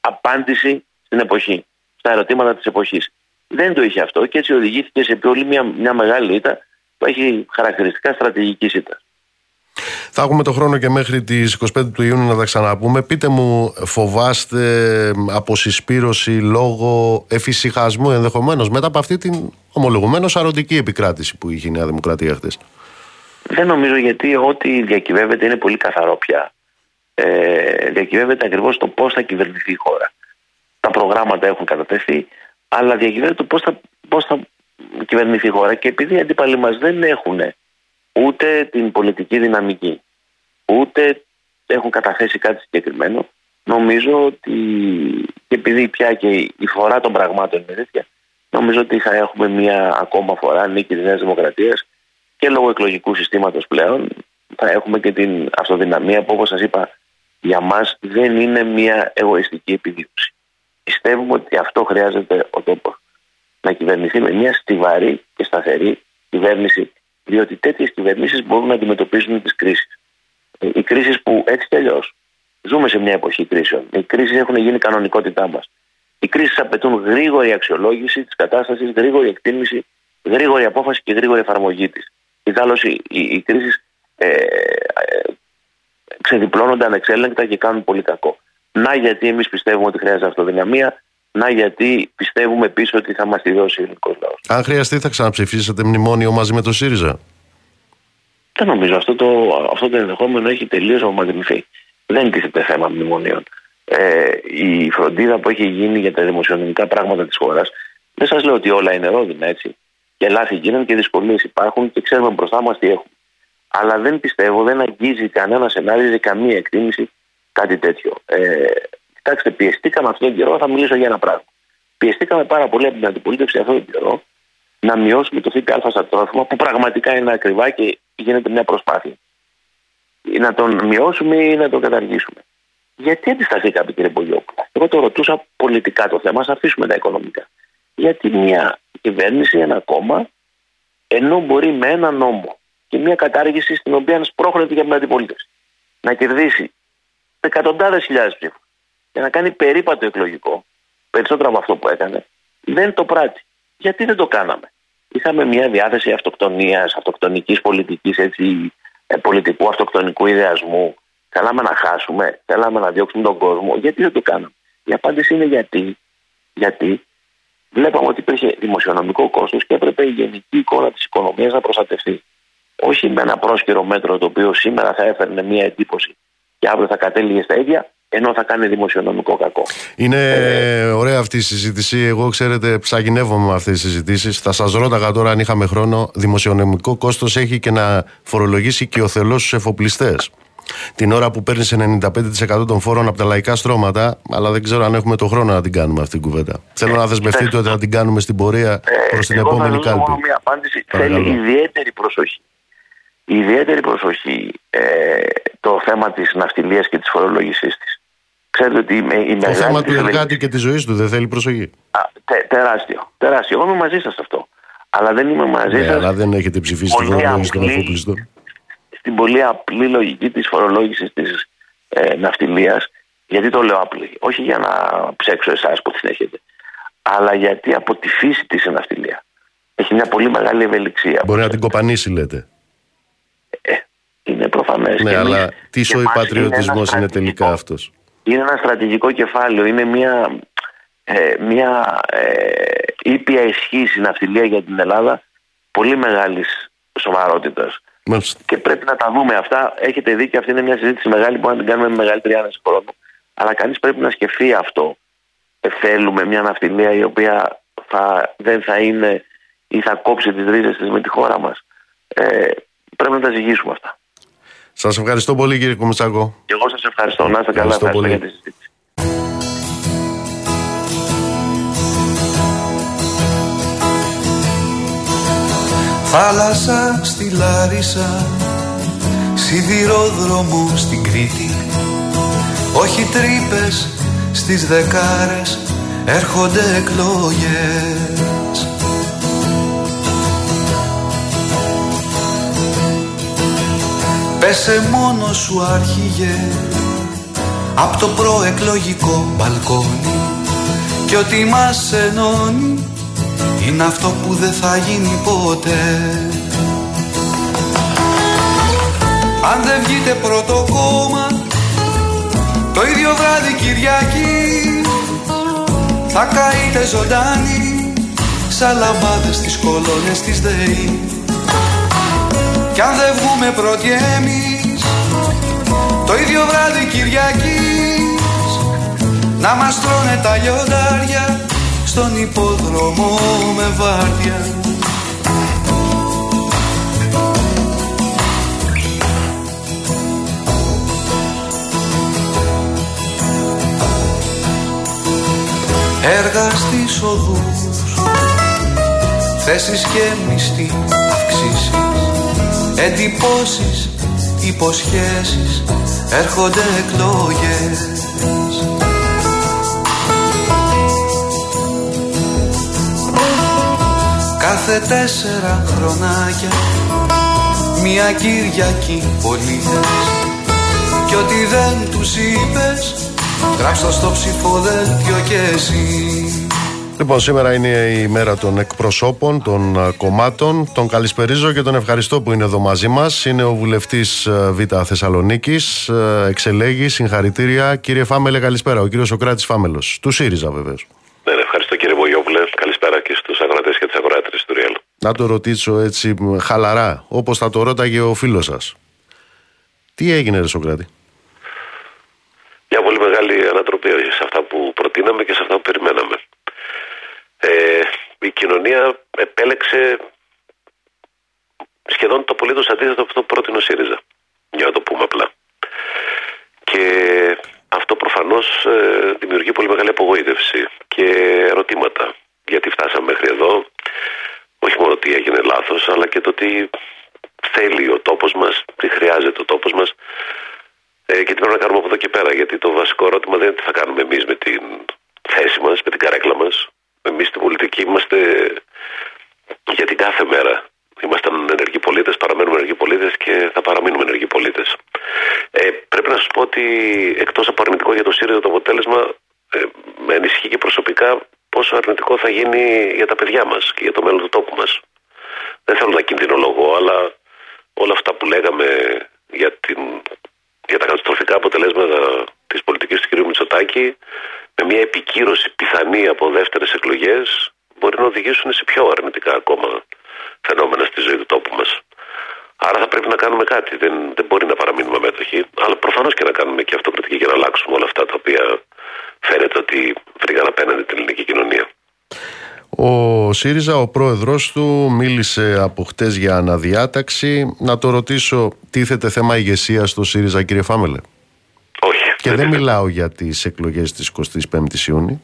απάντηση στην εποχή, στα ερωτήματα της εποχής. Δεν το είχε αυτό και έτσι οδηγήθηκε σε όλη μια, μια μεγάλη ήττα που έχει χαρακτηριστικά στρατηγικής ήττας. Θα έχουμε το χρόνο και μέχρι τις 25 του Ιούνιου να τα ξαναπούμε. Πείτε μου, φοβάστε αποσυσπήρωση λόγω εφησυχασμού ενδεχομένως μετά από αυτή την ομολογουμένως αρωτική επικράτηση που είχε η Νέα Δημοκρατία χθες. Δεν νομίζω γιατί ό,τι διακυβεύεται είναι πολύ καθαρό πια. Ε, διακυβεύεται ακριβώς το πώς θα κυβερνηθεί η χώρα. Τα προγράμματα έχουν κατατεθεί, αλλά διακυβεύεται το πώς θα, πώς θα κυβερνηθεί η χώρα και επειδή οι αντίπαλοι μας δεν έχουν ούτε την πολιτική δυναμική, ούτε έχουν καταθέσει κάτι συγκεκριμένο, νομίζω ότι και επειδή πια και η φορά των πραγμάτων είναι τέτοια, νομίζω ότι θα έχουμε μια ακόμα φορά νίκη της Νέας Δημοκρατίας και λόγω εκλογικού συστήματος πλέον θα έχουμε και την αυτοδυναμία που όπως σας είπα για μας δεν είναι μια εγωιστική επιδίωξη. Πιστεύουμε ότι αυτό χρειάζεται ο τόπος. Να κυβερνηθεί με μια στιβαρή και σταθερή κυβέρνηση διότι τέτοιες κυβερνήσεις μπορούν να αντιμετωπίσουν τις κρίσεις. Ε, οι κρίσεις που έτσι κι αλλιώς ζούμε σε μια εποχή κρίσεων. Οι κρίσεις έχουν γίνει κανονικότητά μας. Οι κρίσεις απαιτούν γρήγορη αξιολόγηση της κατάστασης, γρήγορη εκτίμηση, γρήγορη απόφαση και γρήγορη εφαρμογή της. Ιδάλω οι, οι, οι κρίσεις ε, ε, ξεδιπλώνονται ανεξέλεγκτα και κάνουν πολύ κακό. Να γιατί εμείς πιστεύουμε ότι χρειάζεται αυτοδυναμία, να γιατί πιστεύουμε επίση ότι θα μας τη δώσει ο ελληνικός λαός. Αν χρειαστεί, θα ξαναψηφίσετε μνημόνιο μαζί με το ΣΥΡΙΖΑ. Δεν νομίζω. Αυτό το, αυτό το ενδεχόμενο έχει τελείως απομακρυνθεί. Δεν τίθεται θέμα μνημονίων. Ε, η φροντίδα που έχει γίνει για τα δημοσιονομικά πράγματα της χώρας, δεν σας λέω ότι όλα είναι ρόδινα έτσι. Και λάθη γίνανε και δυσκολίες υπάρχουν και ξέρουμε μπροστά μας τι έχουμε. Αλλά δεν πιστεύω, δεν αγγίζει κανένα σενάριο, ή καμία εκτίμηση κάτι τέτοιο. Ε, Κοιτάξτε, πιεστήκαμε αυτόν τον καιρό, θα μιλήσω για ένα πράγμα. Πιεστήκαμε πάρα πολύ από την αντιπολίτευση αυτόν τον καιρό να μειώσουμε το ΦΚΑ στα τρόφιμα που πραγματικά είναι ακριβά και γίνεται μια προσπάθεια. Να τον μειώσουμε ή να τον καταργήσουμε. Γιατί αντισταθήκαμε, κύριε Μπογιόπουλα. Εγώ το ρωτούσα πολιτικά το θέμα, ας αφήσουμε τα οικονομικά. Γιατί μια κυβέρνηση, ένα κόμμα, ενώ μπορεί με ένα νόμο και μια κατάργηση στην οποία σπρώχνεται για την αντιπολίτευση να κερδίσει εκατοντάδες χιλιάδες ψήφους για να κάνει περίπατο εκλογικό, περισσότερο από αυτό που έκανε, δεν το πράττει. Γιατί δεν το κάναμε; Είχαμε μια διάθεση αυτοκτονίας, αυτοκτονικής πολιτικής, έτσι, ε, πολιτικού αυτοκτονικού ιδεασμού. Θέλαμε να χάσουμε, θέλαμε να διώξουμε τον κόσμο. Γιατί δεν το κάναμε; Η απάντηση είναι γιατί. Γιατί βλέπαμε ότι υπήρχε δημοσιονομικό κόστος και έπρεπε η γενική εικόνα της οικονομίας να προστατευτεί. Όχι με ένα πρόσκαιρο μέτρο το οποίο σήμερα θα έφερνε μια εντύπωση και αύριο θα κατέληγε στα ίδια, ενώ θα κάνει δημοσιονομικό κακό. Είναι ε, ωραία αυτή η συζήτηση. Εγώ, ξέρετε, ψαγινεύομαι με αυτές τις συζητήσεις. Θα σας ρώταγα τώρα, αν είχαμε χρόνο, δημοσιονομικό κόστος έχει και να φορολογήσει και ο θελός στους εφοπλιστές. Την ώρα που παίρνεις 95% των φόρων από τα λαϊκά στρώματα, αλλά δεν ξέρω αν έχουμε το χρόνο να την κάνουμε αυτή την κουβέντα. Θέλω να δεσμευτείτε ότι θα την κάνουμε στην πορεία ε, προς την επόμενη κάλπη. Μόνο μια απάντηση. Θέλει ιδιαίτερη προσοχή. Ιδιαίτερη προσοχή ε, το θέμα της ναυτιλίας και της φορολόγησής της. Ξέρετε ότι η μεγάλη. Το θέμα του εργάτη και της ζωής του δεν θέλει προσοχή. Α, τε, τεράστιο. Τεράστιο. Εγώ είμαι μαζί σας αυτό. Αλλά δεν είμαι μαζί ναι, σας. Αλλά δεν έχετε ψηφίσει τη φορολόγηση των εφοπλιστών. Στην πολύ απλή λογική της φορολόγησης της ε, ναυτιλίας. Γιατί το λέω απλή. Όχι για να ψέξω εσάς που την έχετε. Αλλά γιατί από τη φύση της η ναυτιλία. έχει μια πολύ μεγάλη ευελιξία. Μπορεί να την κοπανίσει, λέτε. Ε, είναι προφανές. Ναι, αλλά τι ο πατριωτισμό είναι, τελικά αυτός. Είναι ένα στρατηγικό κεφάλαιο. Είναι μια, ε, μια ε, ήπια ισχύ η ναυτιλία για την Ελλάδα πολύ μεγάλης σοβαρότητας. Και πρέπει να τα δούμε αυτά. Έχετε δει και αυτή είναι μια συζήτηση μεγάλη που να την κάνουμε με μεγαλύτερη άνεση χρόνου. Αλλά κανείς πρέπει να σκεφτεί αυτό. Ε, θέλουμε μια ναυτιλία η οποία θα, δεν θα είναι ή θα κόψει τις ρίζες της με τη χώρα μας. Ε, πρέπει να τα ζυγίσουμε αυτά. Σας ευχαριστώ πολύ κύριε Κομισάκο. Και εγώ σας ευχαριστώ. Να είστε καλά. Ευχαριστώ πολύ. για τη συζήτηση. Θάλασσα στη Λάρισα Σιδηρόδρομο στην Κρήτη Όχι τρύπες στις δεκάρες Έρχονται εκλογές Πέσε μόνο σου άρχιγε Απ' το προεκλογικό μπαλκόνι. Και ότι μας ενώνει είναι αυτό που δεν θα γίνει ποτέ. Αν δεν βγείτε πρώτο κόμμα Το ίδιο βράδυ Κυριακή Θα καείτε ζωντάνοι Σαν λαμπάδες στις κολόνες της ΔΕΗ Κι αν δεν βγούμε πρώτοι εμείς Το ίδιο βράδυ Κυριακής Να μας τρώνε τα λιοντάρια στον υπόδρομο με βάρδια. Έργα στις οδούς Θέσεις και μισθή αυξήσεις Εντυπώσεις, υποσχέσεις Έρχονται εκλογές. Κάθε τέσσερα χρονάκια Μια Κυριακή πολίτες Κι ό,τι δεν τους είπες Γράψω στο ψηφοδέλτιο και εσύ Λοιπόν, σήμερα είναι η μέρα των εκπροσώπων, των κομμάτων. Τον καλησπερίζω και τον ευχαριστώ που είναι εδώ μαζί μας. Είναι ο βουλευτής Β' Θεσσαλονίκης. Εξελέγει, συγχαρητήρια. Κύριε Φάμελε, καλησπέρα. Ο κύριος Σοκράτης Φάμελος. Του ΣΥΡΙΖΑ, βεβαίως. Ναι, ευχαριστώ κύριε Βογιόπουλε. Καλησπέρα και στους αγρότες και τι αγράτρε του Ριέλ. Να το ρωτήσω έτσι χαλαρά, όπως θα το ρώταγε ο φίλος σας. Τι έγινε, Ρε Σοκράτη; Μια πολύ μεγάλη ανατροπή σε αυτά που προτείναμε και σε αυτά που περιμέναμε. Ε, η κοινωνία επέλεξε σχεδόν το απολύτως αντίθετο από αυτό που πρότεινε ο ΣΥΡΙΖΑ. Για να το πούμε απλά. Και αυτό προφανώς ε, δημιουργεί πολύ μεγάλη απογοήτευση και ερωτήματα. Γιατί φτάσαμε μέχρι εδώ, όχι μόνο τι έγινε λάθος, αλλά και το τι θέλει ο τόπος μας, τι χρειάζεται ο τόπος μας ε, και τι πρέπει να κάνουμε από εδώ και πέρα. Γιατί το βασικό ερώτημα δεν είναι τι θα κάνουμε εμείς με την θέση μας, με την καρέκλα μας. Εμείς στην πολιτική είμαστε για την κάθε μέρα. Ήμασταν ενεργοί πολίτες, παραμένουμε ενεργοί πολίτες και θα παραμείνουμε ενεργοί πολίτες. Ε, πρέπει να σας πω ότι εκτός από αρνητικό για το ΣΥΡΙΖΑ το αποτέλεσμα, ε, με ενισχύει και προσωπικά πόσο αρνητικό θα γίνει για τα παιδιά μας και για το μέλλον του τόπου μας. Δεν θέλω να κινδυνολογώ, αλλά όλα αυτά που λέγαμε για, την, για τα καταστροφικά αποτελέσματα της πολιτικής του κ. Μητσοτάκη, με μια επικύρωση πιθανή από δεύτερες εκλογές, μπορεί να οδηγήσουν σε πιο αρνητικά ακόμα φαινόμενα στη ζωή του τόπου μας. Άρα θα πρέπει να κάνουμε κάτι. Δεν, δεν μπορεί να παραμείνουμε μέτοχοι, αλλά προφανώς και να κάνουμε και αυτοκριτική για να αλλάξουμε όλα αυτά τα οποία φαίνεται ότι βρήκαν απέναντι την ελληνική κοινωνία. Ο ΣΥΡΙΖΑ, ο πρόεδρος του, μίλησε από χτες για αναδιάταξη. Να το ρωτήσω, τίθεται θέμα ηγεσία στο ΣΥΡΙΖΑ, κύριε Φάμελε; Όχι. Και δεν, μιλάω για τις εκλογές της 25ης Ιούνιου.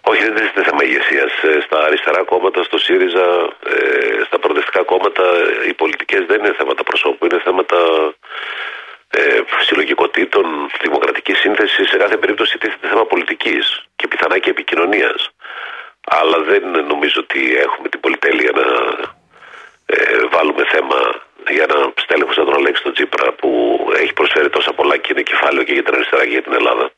Όχι, δεν τίθεται θέμα ηγεσίας. Ε, στα αριστερά κόμματα, στο ΣΥΡΙΖΑ, ε, στα προοδευτικά κόμματα, οι πολιτικές δεν είναι θέματα προσώπου, είναι θέματα ε, συλλογικοτήτων, δημοκρατικής σύνθεσης, σε κάθε περίπτωση τίθεται θέμα πολιτικής και πιθανά και επικοινωνίας. Αλλά δεν νομίζω ότι έχουμε την πολυτέλεια να ε, βάλουμε θέμα για να στέλεχο σαν τον Αλέξη τον Τσίπρα που έχει προσφέρει τόσα πολλά και είναι κεφάλαιο και για την αριστερά και για την Ελλάδα.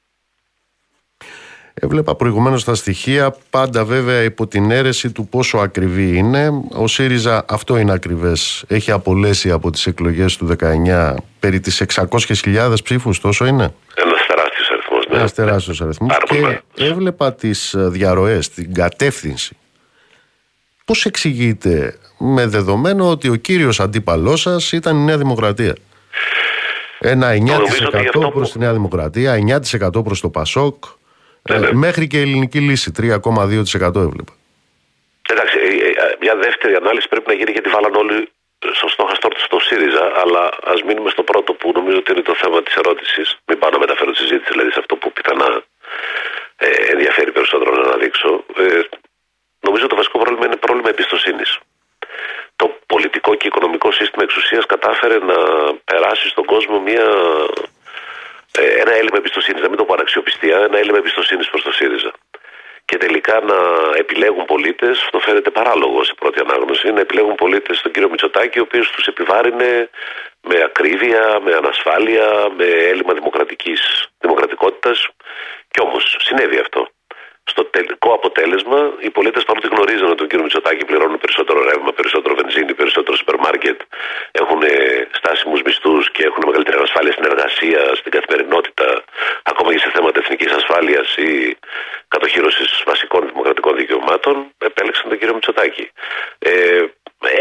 Έβλεπα προηγουμένως τα στοιχεία, πάντα βέβαια υπό την αίρεση του πόσο ακριβή είναι. Ο ΣΥΡΙΖΑ αυτό είναι ακριβές. Έχει απολέσει από τις εκλογές του 19 περί τις 600.000 ψήφους, τόσο είναι; Ένας τεράστιος αριθμός. Ναι. Ένας τεράστιος αριθμός. Πάρα πολύ Και μεγάλος. έβλεπα τις διαρροές, την κατεύθυνση. Πώς εξηγείτε με δεδομένο ότι ο κύριος αντίπαλός σας ήταν η Νέα Δημοκρατία. Ένα Νομίζω ότι γι' αυτό 9% που- προς τη Νέα Δημοκρατία, 9% προς το ΠΑΣΟΚ, Ναι, ναι. ε, μέχρι και η ελληνική λύση, 3,2% έβλεπα. Εντάξει, ε, ε, μια δεύτερη ανάλυση πρέπει να γίνει γιατί βάλαν όλοι στο στόχαστρο του στο ΣΥΡΙΖΑ. Αλλά ας μείνουμε στο πρώτο που νομίζω ότι είναι το θέμα της ερώτησης. Μην πάω να μεταφέρω τη συζήτηση δηλαδή σε αυτό που πιθανά ε, ενδιαφέρει περισσότερο να αναδείξω. Ε, νομίζω το βασικό πρόβλημα είναι πρόβλημα εμπιστοσύνης. Το πολιτικό και οικονομικό σύστημα εξουσίας κατάφερε να περάσει στον κόσμο μια, ε, ένα έλλειμμα εμπιστοσύνης, να μην το πω αναξιοπιστία, ένα έλλειμμα εμπιστοσύνης προς το ΣΥΡΙΖΑ και τελικά να επιλέγουν πολίτες, αυτό φαίνεται παράλογο σε πρώτη ανάγνωση, να επιλέγουν πολίτες τον κύριο Μητσοτάκη, ο οποίος τους επιβάρυνε με ακρίβεια, με ανασφάλεια, με έλλειμμα δημοκρατικής, δημοκρατικότητας και όμως συνέβη αυτό. Στο τελικό αποτέλεσμα, οι πολίτες παρότι γνωρίζουν ότι τον κύριος Μητσοτάκη πληρώνουν περισσότερο ρεύμα, περισσότερο βενζίνη, περισσότερο σούπερ μάρκετ, έχουν στάσιμους μισθούς και έχουν μεγαλύτερη ασφάλεια στην εργασία, στην καθημερινότητα, ακόμα και σε θέματα εθνικής ασφάλειας ή κατοχήρωση βασικών δημοκρατικών δικαιωμάτων, επέλεξαν τον κύριο Μητσοτάκη. Ε,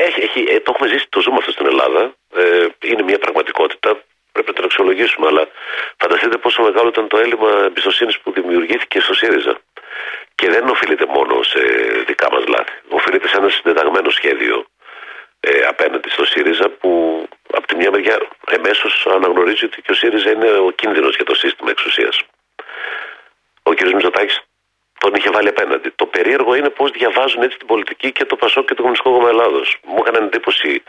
έχει, έχει, ε, το έχουμε ζήσει, το ζούμε αυτό στην Ελλάδα. Ε, είναι μια πραγματικότητα. Πρέπει να την αξιολογήσουμε. Αλλά φανταστείτε πόσο μεγάλο ήταν το έλλειμμα εμπιστοσύνης που δημιουργήθηκε στο ΣΥΡΙΖΑ. Και δεν οφείλεται μόνο σε δικά μας λάθη. Οφείλεται σε ένα συντεταγμένο σχέδιο ε, απέναντι στο ΣΥΡΙΖΑ που από τη μια μεριά εμέσως αναγνωρίζει ότι και ο ΣΥΡΙΖΑ είναι ο κίνδυνος για το σύστημα εξουσίας. Ο κ. Μητσοτάκης τον είχε βάλει απέναντι. Το περίεργο είναι πώς διαβάζουν έτσι την πολιτική και το Πασόκ και το Κομμουνιστικό Κόμμα Ελλάδος. Μου έκαναν εντύπωση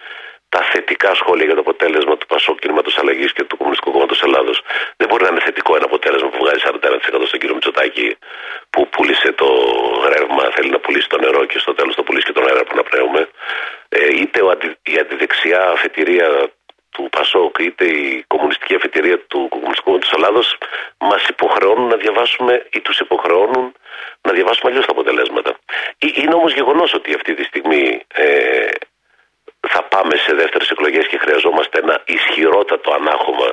τα θετικά σχόλια για το αποτέλεσμα του Πασόκ Κινήματος Αλλαγής και του Κομμουνιστικού Κόμματος Ελλάδος. Δεν μπορεί να είναι θετικό ένα αποτέλεσμα που βγάζει 41% στον κύριο Μητσοτάκη που πούλησε το ρεύμα, θέλει να πουλήσει το νερό και στο τέλος το πουλήσει και τον αέρα που αναπνέουμε. Ε, είτε ο αντι, η αντιδεξιά αφετηρία του Πασόκ είτε η κομμουνιστική αφετηρία του Κομμουνιστικού Κόμματος Ελλάδος μας υποχρεώνουν να διαβάσουμε ή τους υποχρεώνουν να διαβάσουμε αλλιώς τα αποτελέσματα. Ε, Είναι όμως γεγονός ότι αυτή τη στιγμή ε, θα πάμε σε δεύτερες εκλογές και χρειαζόμαστε ένα ισχυρότατο ανάχωμα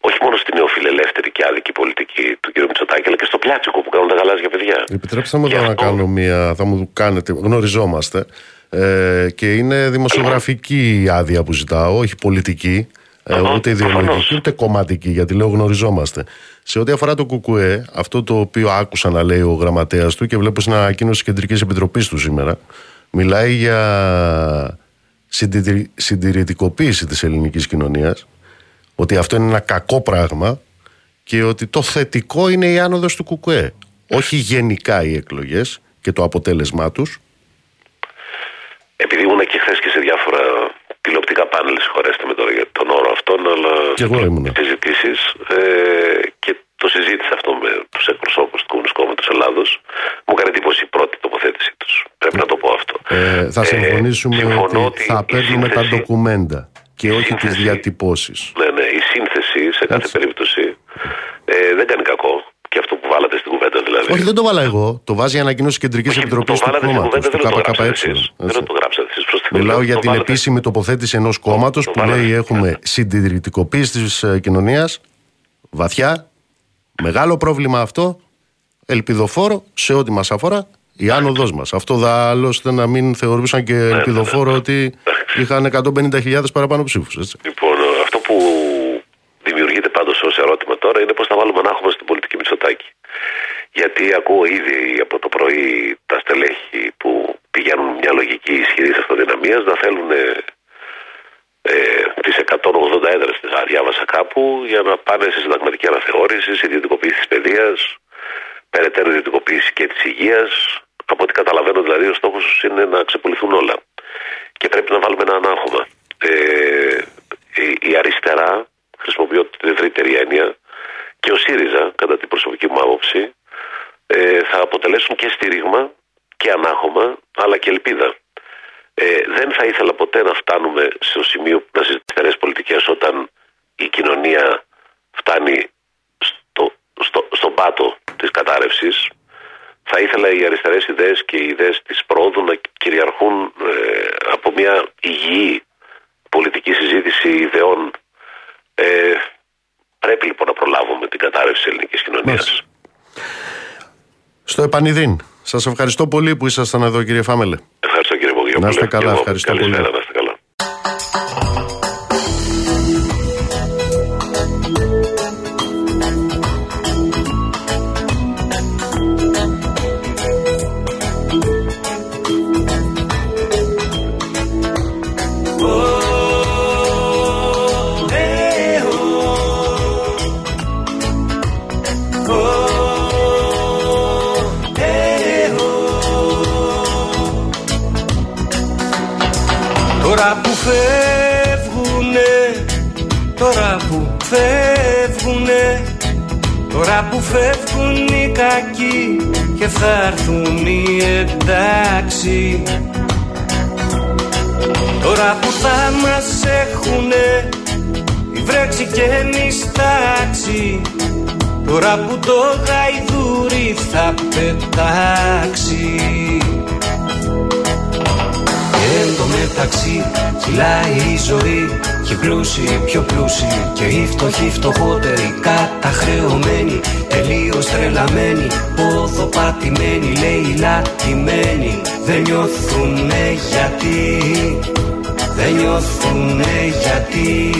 όχι μόνο στην νεοφιλελεύθερη και άδικη πολιτική του κ. Μητσοτάκη, αλλά και στο πλάτσικο που κάνουν τα γαλάζια παιδιά. Επιτρέψτε μου Και εδώ να αυτό- κάνω μία. Θα μου κάνετε. Γνωριζόμαστε. Ε, και είναι δημοσιογραφική η άδεια που ζητάω, όχι πολιτική. Ε, Αχα, ούτε προφανώς. ιδεολογική, ούτε κομματική, γιατί λέω γνωριζόμαστε. Σε ό,τι αφορά το ΚΚΕ, αυτό το οποίο άκουσα να λέει ο γραμματέας του και βλέπω στην ανακοίνωση της Κεντρικής Επιτροπής του σήμερα, μιλάει για συντηρη- συντηρητικοποίηση της ελληνικής κοινωνίας ότι αυτό είναι ένα κακό πράγμα και ότι το θετικό είναι η άνοδος του ΚΚΕ. Όχι γενικά οι εκλογές και το αποτέλεσμά τους. Επειδή ήμουν και χθες και σε διάφορα τηλεοπτικά πάνελ, συγχωρέστε με τώρα για τον όρο αυτόν, αλλά Κι εγώ ήμουνα. συζητήσεις ε, και το συζήτησα αυτό με τους εκπροσώπους του Κομμουνιστικού Κόμματο Ελλάδος. Μου έκανε εντύπωση η πρώτη τοποθέτησή τους. Πρέπει να το πω αυτό. Ε, θα Ε, συμφωνήσουμε συμφωνώ ότι, ότι θα η παίρνουμε τα σύνθεση- ντοκουμέντα και όχι τις σύνθεση- διατυπώσεις. Ναι, ναι, η σύνθεση σε κάθε Έτσι. περίπτωση ε, δεν κάνει κακό. Και αυτό που βάλατε στην κουβέντα δηλαδή. Όχι, δεν το βάλα εγώ. Το βάζει η ανακοίνωση Κεντρικής Όχι, Επιτροπής το του βάλατε στην κόμματος, κουβέντα, του δεν το γράψατε ΚΚΕ. εσείς. Δεν Έτσι. το γράψατε εσείς προς τη Μιλάω το για την βάλατε. επίσημη τοποθέτηση ενός κόμματος το που βάλατε. λέει έχουμε συντηρητικοποίηση της ε, κοινωνίας. Βαθιά. Μεγάλο πρόβλημα αυτό. Ελπιδοφόρο σε ό,τι μας αφορά. Η άνοδός μας. Αυτό δα άλλωστε να μην θεωρούσαν και Ναι, ελπιδοφόρο ότι είχαν 150.000 παραπάνω ψήφους. Λοιπόν, αυτό που δημιουργείται πάντως ως ερώτημα τώρα είναι πώς θα βάλουμε ανάχωμα στην πολιτική Μητσοτάκη. Γιατί ακούω ήδη από το πρωί τα στελέχη που πηγαίνουν μια λογική ισχυρής αυτοδυναμίας να θέλουν ε, τις 180 έδρες της διάβασα κάπου για να πάνε σε συνταγματική αναθεώρηση, σε ιδιωτικοποίηση της παιδείας, περαιτέρω ιδιωτικοποίηση και της υγείας. Από ό,τι καταλαβαίνω, δηλαδή, ο στόχος είναι να ξεπουληθούν όλα. Και πρέπει να βάλουμε ένα ανάγχωμα. Ε, η, η αριστερά, χρησιμοποιώ την ευρύτερη έννοια, και ο ΣΥΡΙΖΑ, κατά την προσωπική μου άποψη, ε, θα αποτελέσουν και στήριγμα και ανάχωμα, αλλά και ελπίδα. Ε, δεν θα ήθελα ποτέ να φτάνουμε στο σημείο να συζητήσουμε πολιτικές όταν η κοινωνία φτάνει στο, στο, στον πάτο της κατάρρευσης θα ήθελα οι αριστερές ιδέες και οι ιδέες της πρόοδου να κυριαρχούν ε, από μια υγιή πολιτική συζήτηση ιδεών. Ε, πρέπει λοιπόν να προλάβουμε την κατάρρευση της ελληνικής κοινωνίας. Στο επανειδήν. Σας ευχαριστώ πολύ που ήσασταν εδώ κύριε Φάμελε. Ευχαριστώ κύριε Πογιόπουλε. Να είστε καλά, ευχαριστώ πολύ. Φεύγουν οι κακοί και θα έρθουν οι εντάξει. Τώρα που θα μας έχουνε η βρέξη και νηστάξει Τώρα που το γαϊδούρι θα πετάξει. Και εν τω μεταξύ κυλάει η ζωή Και οι πλούσιοι πιο πλούσιοι Και οι φτωχοί φτωχότεροι Καταχρεωμένοι Τελείως τρελαμένοι Ποδοπατημένοι Λέει λατημένοι Δεν νιώθουνε γιατί Δεν νιώθουνε γιατί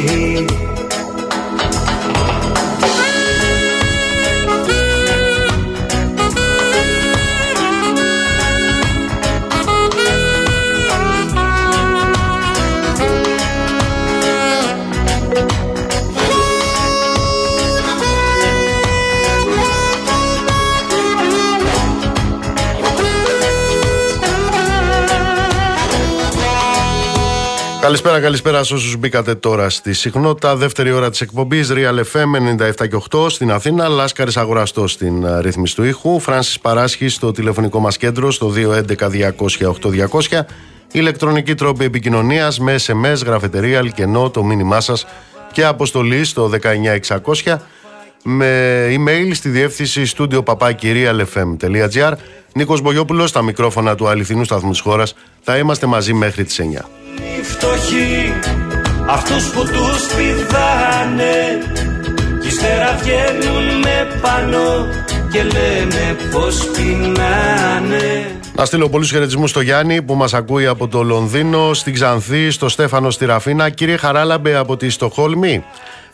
Καλησπέρα, καλησπέρα σε όσους μπήκατε τώρα στη συχνότητα. Δεύτερη ώρα της εκπομπής Real FM 97 και 8 στην Αθήνα. Λάσκαρης Αγοραστό στην uh, ρύθμιση του ήχου. Φράνση Παράσχη στο τηλεφωνικό μας κέντρο στο 211-200-8200. Ηλεκτρονική τρόπη επικοινωνίας με SMS, γραφετερία, αλκενό, το μήνυμά σας και αποστολή στο 19600 με email στη διεύθυνση studio papakirialfm.gr. Νίκος Μπογιόπουλος στα μικρόφωνα του αληθινού σταθμού της χώρας. Θα είμαστε μαζί μέχρι τις 9. Οι φτωχοί Αυτούς που τους πηδάνε Κι ύστερα βγαίνουν με πάνω Και λένε πως πεινάνε Να στείλω πολλούς χαιρετισμούς στο Γιάννη που μας ακούει από το Λονδίνο, στην Ξανθή, στο Στέφανο στη Ραφίνα. Κύριε Χαράλαμπε από τη Στοχόλμη,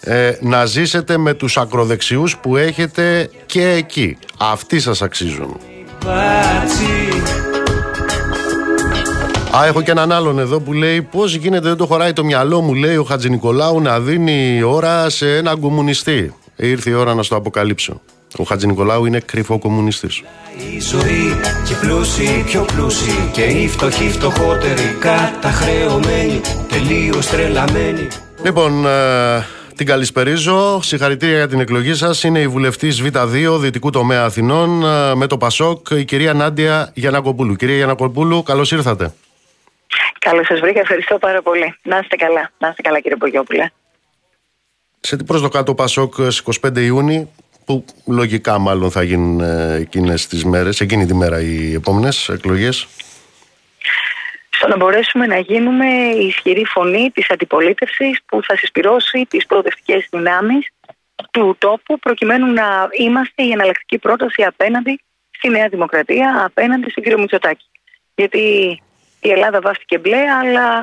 ε, να ζήσετε με τους ακροδεξιούς που έχετε και εκεί. Αυτοί σας αξίζουν. Μπάτσι Α, έχω και έναν άλλον εδώ που λέει πώς γίνεται, δεν το χωράει το μυαλό μου, λέει ο Χατζη Νικολάου να δίνει ώρα σε έναν κομμουνιστή. Ήρθε η ώρα να στο αποκαλύψω. Ο Χατζη Νικολάου είναι κρυφό κομμουνιστής. Η ζωή και οι πλούσιοι πιο πλούσιοι Και οι φτωχοί φτωχότεροι Καταχρεωμένοι Τελείως τρελαμένοι Λοιπόν, ε, την καλησπερίζω. Συγχαρητήρια για την εκλογή σας. Είναι η βουλευτής Β2 Δυτικού Τομέα Αθηνών ε, με το Πασόκ, η κυρία Νάντια Γιανακοπούλου. Κυρία Γιανακοπούλου, καλώς ήρθατε. Καλώς σας βρήκα, ευχαριστώ πάρα πολύ. Να είστε καλά, να είστε καλά κύριε Πογιόπουλε. Σε τι προσδοκά το Πασόκ στις 25 Ιούνιου, που λογικά μάλλον θα γίνουν ε, εκείνες τις μέρες, εκείνη τη μέρα οι επόμενες εκλογές; Στο να μπορέσουμε να γίνουμε η ισχυρή φωνή της αντιπολίτευσης που θα συσπυρώσει τις προοδευτικές δυνάμεις του τόπου προκειμένου να είμαστε η εναλλακτική πρόταση απέναντι στη Νέα Δημοκρατία, απέναντι στον κύριο Μητσοτάκη. Γιατί η Ελλάδα βάστηκε μπλε, αλλά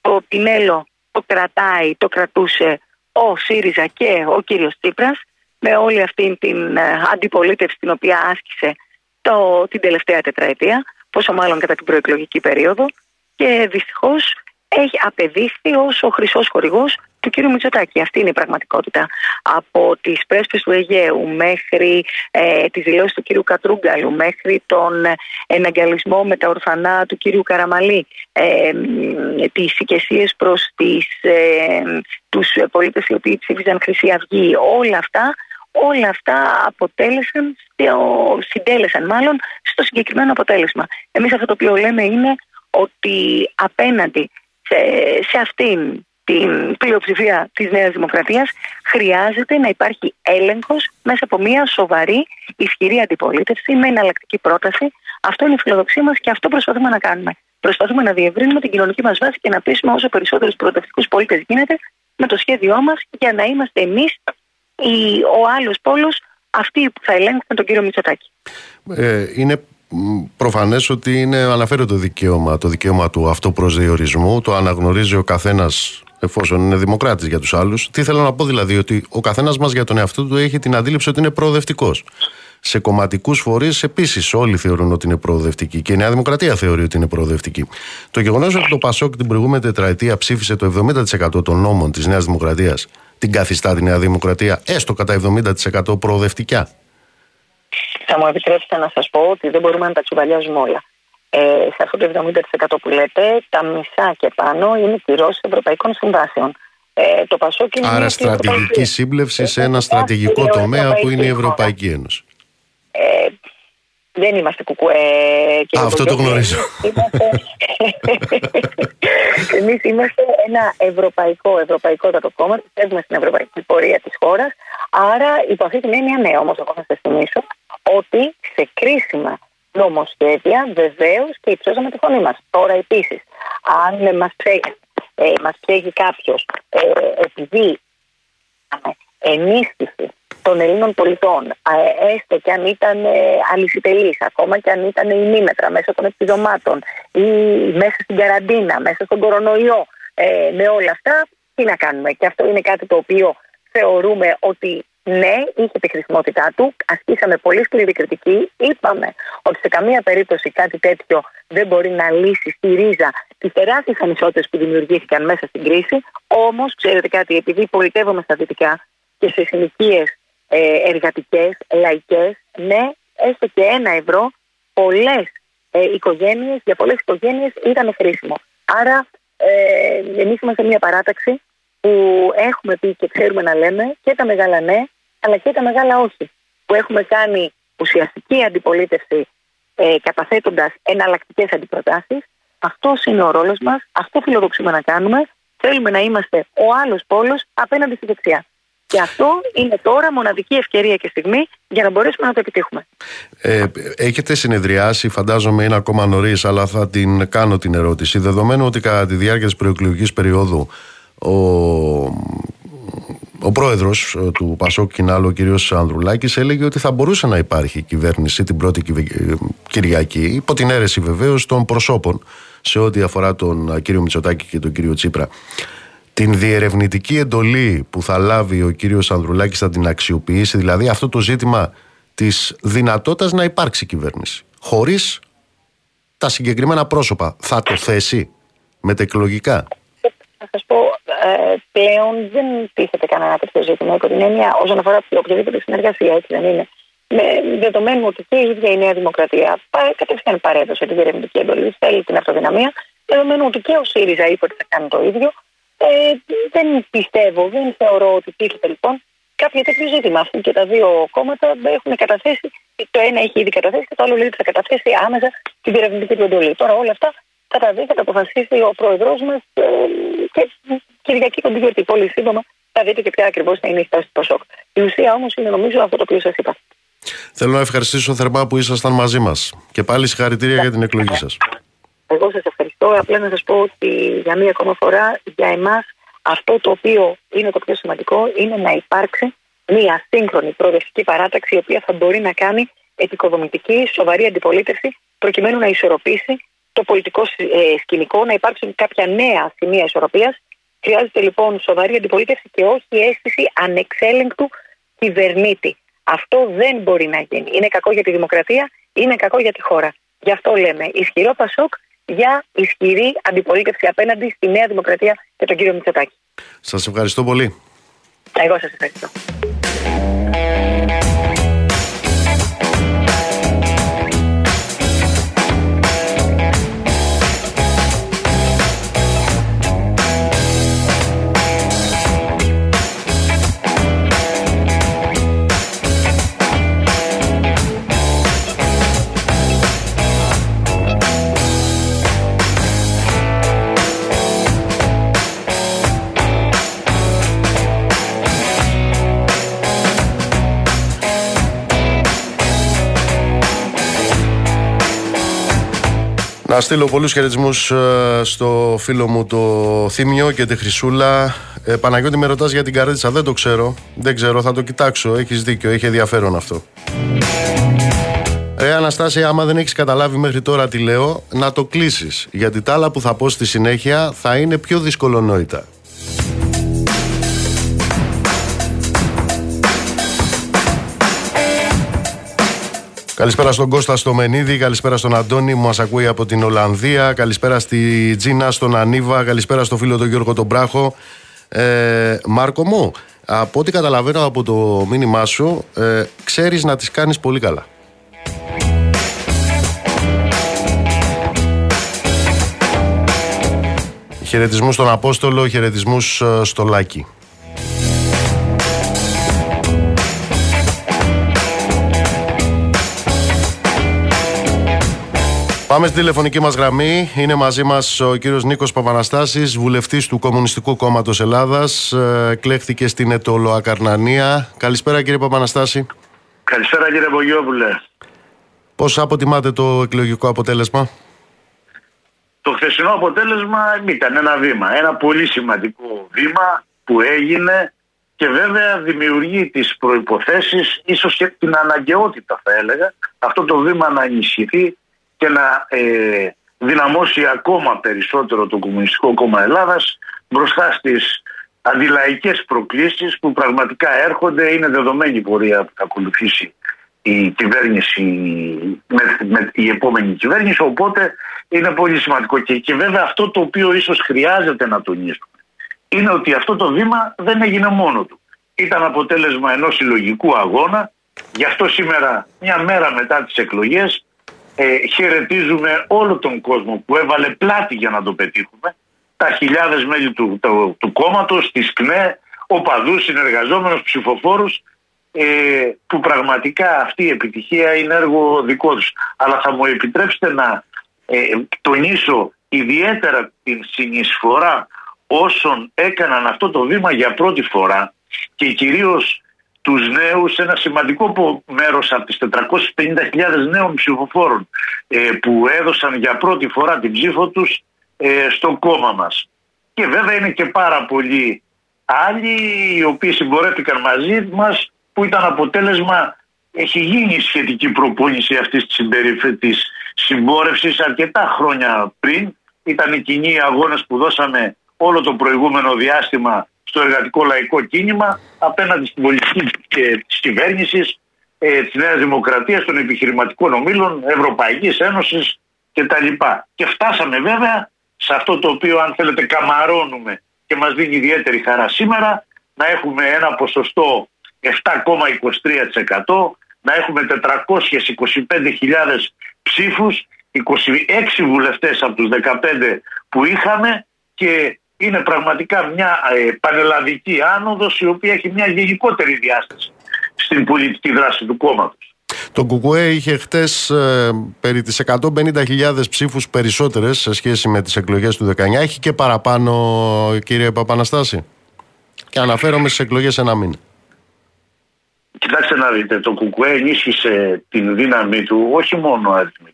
το πινέλο το κρατάει, το κρατούσε ο ΣΥΡΙΖΑ και ο κύριος Τσίπρας με όλη αυτή την ε, αντιπολίτευση την οποία άσκησε το, την τελευταία τετραετία, πόσο μάλλον κατά την προεκλογική περίοδο. Και δυστυχώς έχει απεδείχθη ως ο χρυσός χορηγός του κύριου Μητσοτάκη. Αυτή είναι η πραγματικότητα. Από τις πρέσπες του Αιγαίου μέχρι ε, τις δηλώσεις του κύριου Κατρούγκαλου μέχρι τον εναγκαλισμό με τα ορφανά του κύριου Καραμαλή ε, τις οικεσίες προς τις, ε, τους πολίτες οι οποίοι ψήφιζαν Χρυσή Αυγή όλα αυτά όλα αυτά αποτέλεσαν, συντέλεσαν μάλλον στο συγκεκριμένο αποτέλεσμα. Εμείς αυτό το οποίο λέμε είναι ότι απέναντι σε, σε αυτήν την πλειοψηφία της Νέας Δημοκρατίας χρειάζεται να υπάρχει έλεγχος μέσα από μια σοβαρή ισχυρή αντιπολίτευση με εναλλακτική πρόταση. Αυτό είναι η φιλοδοξία μας και αυτό προσπαθούμε να κάνουμε. Προσπαθούμε να διευρύνουμε την κοινωνική μας βάση και να πείσουμε όσο περισσότερους προοδευτικούς πολίτες γίνεται με το σχέδιό μας για να είμαστε εμείς ο άλλος πόλος αυτοί που θα ελέγχουν τον κύριο Μητσοτάκη. Ε, είναι προφανές ότι είναι, αναφέρει το δικαίωμα, το δικαίωμα του αυτοπροσδιορισμού, το αναγνωρίζει ο καθένας εφόσον είναι δημοκράτης για τους άλλους. Τι θέλω να πω δηλαδή, ότι ο καθένας μας για τον εαυτό του έχει την αντίληψη ότι είναι προοδευτικός. Σε κομματικούς φορείς επίσης όλοι θεωρούν ότι είναι προοδευτικοί και η Νέα Δημοκρατία θεωρεί ότι είναι προοδευτική. Το γεγονός ότι το Πασόκ την προηγούμενη τετραετία ψήφισε το 70% των νόμων της Νέας Δημοκρατίας την καθιστά τη Νέα Δημοκρατία έστω κατά 70% προοδευτικά; Θα μου επιτρέψετε να σας πω ότι δεν μπορούμε να τα τσουβαλιάζουμε όλα. Ε, σε αυτό το 70% που λέτε, τα μισά και πάνω είναι κυρώσεις ευρωπαϊκών συμβάσεων. Ε, το Πασόκ είναι Άρα στρατηγική σύμπλευση σε ένα στρατηγικό τομέα που είναι η Ευρωπαϊκή Ένωση. Ε, δεν είμαστε κουκουέ. Α, αυτό το γνωρίζω. Εμείς είμαστε ένα ευρωπαϊκό, ευρωπαϊκό κόμμα. Πιστεύουμε στην ευρωπαϊκή πορεία της χώρας. Άρα, υπό αυτή την έννοια, ναι, όμως, εγώ θα σας θυμίσω ότι σε κρίσιμα νομοσχέδια βεβαίως και υψώσαμε τη φωνή μας. Τώρα, επίσης, αν μας ψέχει, ε, μας κάποιος ε, επειδή ενίσχυση των Ελλήνων πολιτών, έστω και αν ήταν ε, αλυσιτελής, ακόμα και αν ήταν ημίμετρα μέσα των επιδομάτων ή μέσα στην καραντίνα, μέσα στον κορονοϊό, ε, με όλα αυτά, τι να κάνουμε. Και αυτό είναι κάτι το οποίο θεωρούμε ότι ναι, είχε τη χρησιμότητά του, ασκήσαμε πολύ σκληρή κριτική. Είπαμε ότι σε καμία περίπτωση κάτι τέτοιο δεν μπορεί να λύσει στη ρίζα τις τεράστιες ανισότητες που δημιουργήθηκαν μέσα στην κρίση. Όμως, ξέρετε κάτι, επειδή πολιτεύομαι στα δυτικά και σε συνοικίες ε, εργατικές, λαϊκές, ναι, έστω και ένα ευρώ, πολλές ε, οικογένειες, για πολλές οικογένειες ήταν χρήσιμο. Άρα ε, εμείς είμαστε μια παράταξη που έχουμε πει και ξέρουμε να λέμε και τα μεγάλα ναι, αλλά και τα μεγάλα όχι. Που έχουμε κάνει ουσιαστική αντιπολίτευση ε, καταθέτοντας εναλλακτικές αντιπροτάσεις. Αυτός είναι ο ρόλος μας, αυτό φιλοδοξούμε να κάνουμε. Θέλουμε να είμαστε ο άλλος πόλος απέναντι στη δεξιά. Και αυτό είναι τώρα μοναδική ευκαιρία και στιγμή για να μπορέσουμε να το επιτύχουμε. Ε, έχετε συνεδριάσει, φαντάζομαι είναι ακόμα νωρίς, αλλά θα την κάνω την ερώτηση. Δεδομένου ότι κατά τη διάρκεια της προεκλογικής περίοδου ο, ο πρόεδρος του Πασόκ Κινάλου, ο κ. Ανδρουλάκης, έλεγε ότι θα μπορούσε να υπάρχει κυβέρνηση την πρώτη Κυριακή, υπό την αίρεση βεβαίως των προσώπων σε ό,τι αφορά τον κ. Μητσοτάκη και τον κ. Τσίπρα την διερευνητική εντολή που θα λάβει ο κύριος Ανδρουλάκης θα την αξιοποιήσει, δηλαδή αυτό το ζήτημα της δυνατότητας να υπάρξει κυβέρνηση, χωρίς τα συγκεκριμένα πρόσωπα. Θα το θέσει μετεκλογικά. Θα σας πω, ε, πλέον δεν τίθεται κανένα τέτοιο ζήτημα υπό την έννοια όσον αφορά οποιαδήποτε συνεργασία, έτσι δεν είναι. Με δεδομένου ότι και η ίδια η Νέα Δημοκρατία κατευθείαν παρέδωσε την διερευνητική εντολή, θέλει την αυτοδυναμία, δεδομένου ότι και ο ΣΥΡΙΖΑ είπε ότι θα κάνει το ίδιο, ε, δεν πιστεύω, δεν θεωρώ ότι τίθεται λοιπόν κάποιο τέτοιο ζήτημα. Αυτοί και τα δύο κόμματα έχουν καταθέσει, το ένα έχει ήδη καταθέσει και το άλλο λέει ότι θα καταθέσει άμεσα την διερευνητική του εντολή. Τώρα όλα αυτά θα τα δει, θα τα αποφασίσει ο πρόεδρός μας ε, και Κυριακή τον γιορτή. Πολύ σύντομα θα δείτε και ποια ακριβώς θα είναι η στάση του Πασόκ. Η ουσία όμως είναι νομίζω αυτό το οποίο σας είπα. Θέλω να ευχαριστήσω θερμά που ήσασταν μαζί μας και πάλι συγχαρητήρια για την εκλογή σας. Εγώ σας ευχαριστώ. Απλά να σας πω ότι για μία ακόμα φορά για εμάς αυτό το οποίο είναι το πιο σημαντικό είναι να υπάρξει μία σύγχρονη προοδευτική παράταξη η οποία θα μπορεί να κάνει επικοδομητική, σοβαρή αντιπολίτευση προκειμένου να ισορροπήσει το πολιτικό ε, σκηνικό, να υπάρξουν κάποια νέα σημεία ισορροπίας. Χρειάζεται λοιπόν σοβαρή αντιπολίτευση και όχι αίσθηση ανεξέλεγκτου κυβερνήτη. Αυτό δεν μπορεί να γίνει. Είναι κακό για τη δημοκρατία, είναι κακό για τη χώρα. Γι' αυτό λέμε ισχυρό Πασόκ για ισχυρή αντιπολίτευση απέναντι στη Νέα Δημοκρατία και τον κύριο Μητσοτάκη. Σας ευχαριστώ πολύ. Εγώ σας ευχαριστώ. Να στείλω πολλούς χαιρετισμούς ε, στο φίλο μου το Θήμιο και τη Χρυσούλα. Ε, Παναγιώτη με ρωτάς για την καρέτσα, δεν το ξέρω. Δεν ξέρω, θα το κοιτάξω, έχεις δίκιο, έχει ενδιαφέρον αυτό. Ρε Αναστάση, άμα δεν έχεις καταλάβει μέχρι τώρα τι λέω, να το κλείσεις. Γιατί τα άλλα που θα πω στη συνέχεια θα είναι πιο δυσκολονόητα. Καλησπέρα στον Κώστα στο Μενίδη, καλησπέρα στον Αντώνη που μας ακούει από την Ολλανδία, καλησπέρα στη Τζίνα, στον Ανίβα, καλησπέρα στο φίλο τον Γιώργο τον Μπράχο. Ε, Μάρκο μου, από ό,τι καταλαβαίνω από το μήνυμά σου, ε, ξέρεις να τις κάνεις πολύ καλά. Χαιρετισμούς στον Απόστολο, χαιρετισμούς ε, στο Λάκη. Πάμε στη τηλεφωνική μας γραμμή. Είναι μαζί μας ο κύριος Νίκος Παπαναστάσης, βουλευτής του Κομμουνιστικού Κόμματος Ελλάδας. Ε, εκλέχθηκε στην Ετωλοακαρνανία. Καλησπέρα κύριε Παπαναστάση. Καλησπέρα κύριε Μπογιόπουλε. Πώς αποτιμάτε το εκλογικό αποτέλεσμα; Το χθεσινό αποτέλεσμα ήταν ένα βήμα, ένα πολύ σημαντικό βήμα που έγινε και βέβαια δημιουργεί τις προϋποθέσεις, ίσως και την αναγκαιότητα θα έλεγα, αυτό το βήμα να ενισχυθεί και να ε, δυναμώσει ακόμα περισσότερο το Κομμουνιστικό Κόμμα Ελλάδας μπροστά στις αντιλαϊκές προκλήσεις που πραγματικά έρχονται, είναι δεδομένη πορεία που θα ακολουθήσει η κυβέρνηση, με, με, η επόμενη κυβέρνηση, οπότε είναι πολύ σημαντικό. Και, και βέβαια αυτό το οποίο ίσως χρειάζεται να τονίσουμε είναι ότι αυτό το βήμα δεν έγινε μόνο του. Ήταν αποτέλεσμα ενός συλλογικού αγώνα, γι' αυτό σήμερα μια μέρα μετά τις εκλογές ε, χαιρετίζουμε όλο τον κόσμο που έβαλε πλάτη για να το πετύχουμε, τα χιλιάδες μέλη του, του, του κόμματος, της ΚΝΕ, οπαδούς, συνεργαζόμενους, ψηφοφόρους, ε, που πραγματικά αυτή η επιτυχία είναι έργο δικό τους. Αλλά θα μου επιτρέψετε να ε, τονίσω ιδιαίτερα την συνεισφορά όσων έκαναν αυτό το βήμα για πρώτη φορά και κυρίως τους νέους ένα σημαντικό μέρος από τις 450.000 νέων ψηφοφόρων ε, που έδωσαν για πρώτη φορά την ψήφο τους ε, στο κόμμα μας. Και βέβαια είναι και πάρα πολλοί άλλοι οι οποίοι συμπορέθηκαν μαζί μας που ήταν αποτέλεσμα έχει γίνει σχετική προπόνηση αυτής της, της συμπόρευσης αρκετά χρόνια πριν. Ήταν οι κοινοί αγώνες που δώσαμε όλο το προηγούμενο διάστημα στο εργατικό λαϊκό κίνημα απέναντι στην πολιτική της κυβέρνησης, ε, της Νέας Δημοκρατίας, των επιχειρηματικών ομίλων, Ευρωπαϊκής Ένωσης κτλ. Και φτάσαμε βέβαια σε αυτό το οποίο, αν θέλετε, καμαρώνουμε και μας δίνει ιδιαίτερη χαρά σήμερα, να έχουμε ένα ποσοστό 7,23%, να έχουμε 425.000 ψήφους, 26 βουλευτές από τους 15 που είχαμε και είναι πραγματικά μια ε, πανελλαδική άνοδος η οποία έχει μια γενικότερη διάσταση στην πολιτική δράση του κόμματος. Το ΚΚΕ είχε χτες ε, περί τις 150.000 ψήφους περισσότερες σε σχέση με τις εκλογές του 19. Έχει και παραπάνω κύριε Παπαναστάση. Και αναφέρομαι στις εκλογές ένα μήνα. Κοιτάξτε να δείτε, το ΚΚΕ ενίσχυσε την δύναμή του όχι μόνο αριθμητικά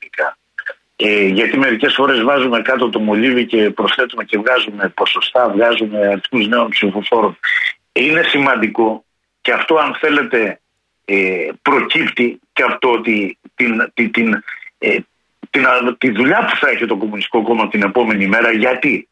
ε, γιατί μερικές φορές βάζουμε κάτω το μολύβι και προσθέτουμε και βγάζουμε ποσοστά, βγάζουμε αριθμούς νέων ψηφοφόρων. Είναι σημαντικό και αυτό αν θέλετε ε, προκύπτει και αυτό ότι την, την, την, ε, την, τη δουλειά που θα έχει το Κομμουνιστικό Κόμμα την επόμενη μέρα γιατί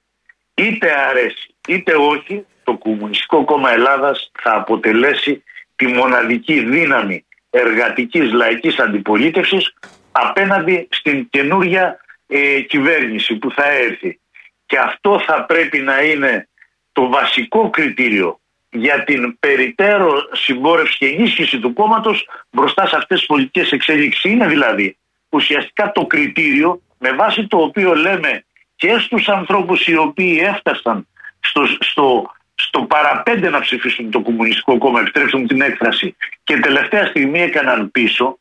είτε αρέσει είτε όχι το Κομμουνιστικό Κόμμα Ελλάδας θα αποτελέσει τη μοναδική δύναμη εργατικής λαϊκής αντιπολίτευσης απέναντι στην καινούρια ε, κυβέρνηση που θα έρθει. Και αυτό θα πρέπει να είναι το βασικό κριτήριο για την περιττέρω συμπόρευση και ενίσχυση του κόμματος μπροστά σε αυτές τις πολιτικές εξέλιξεις. Είναι δηλαδή ουσιαστικά το κριτήριο με βάση το οποίο λέμε και στους ανθρώπους οι οποίοι έφτασαν στο, στο, στο παραπέντε να ψηφίσουν το Κομμουνιστικό Κόμμα, επιτρέψτε μου την έκφραση, και τελευταία στιγμή έκαναν πίσω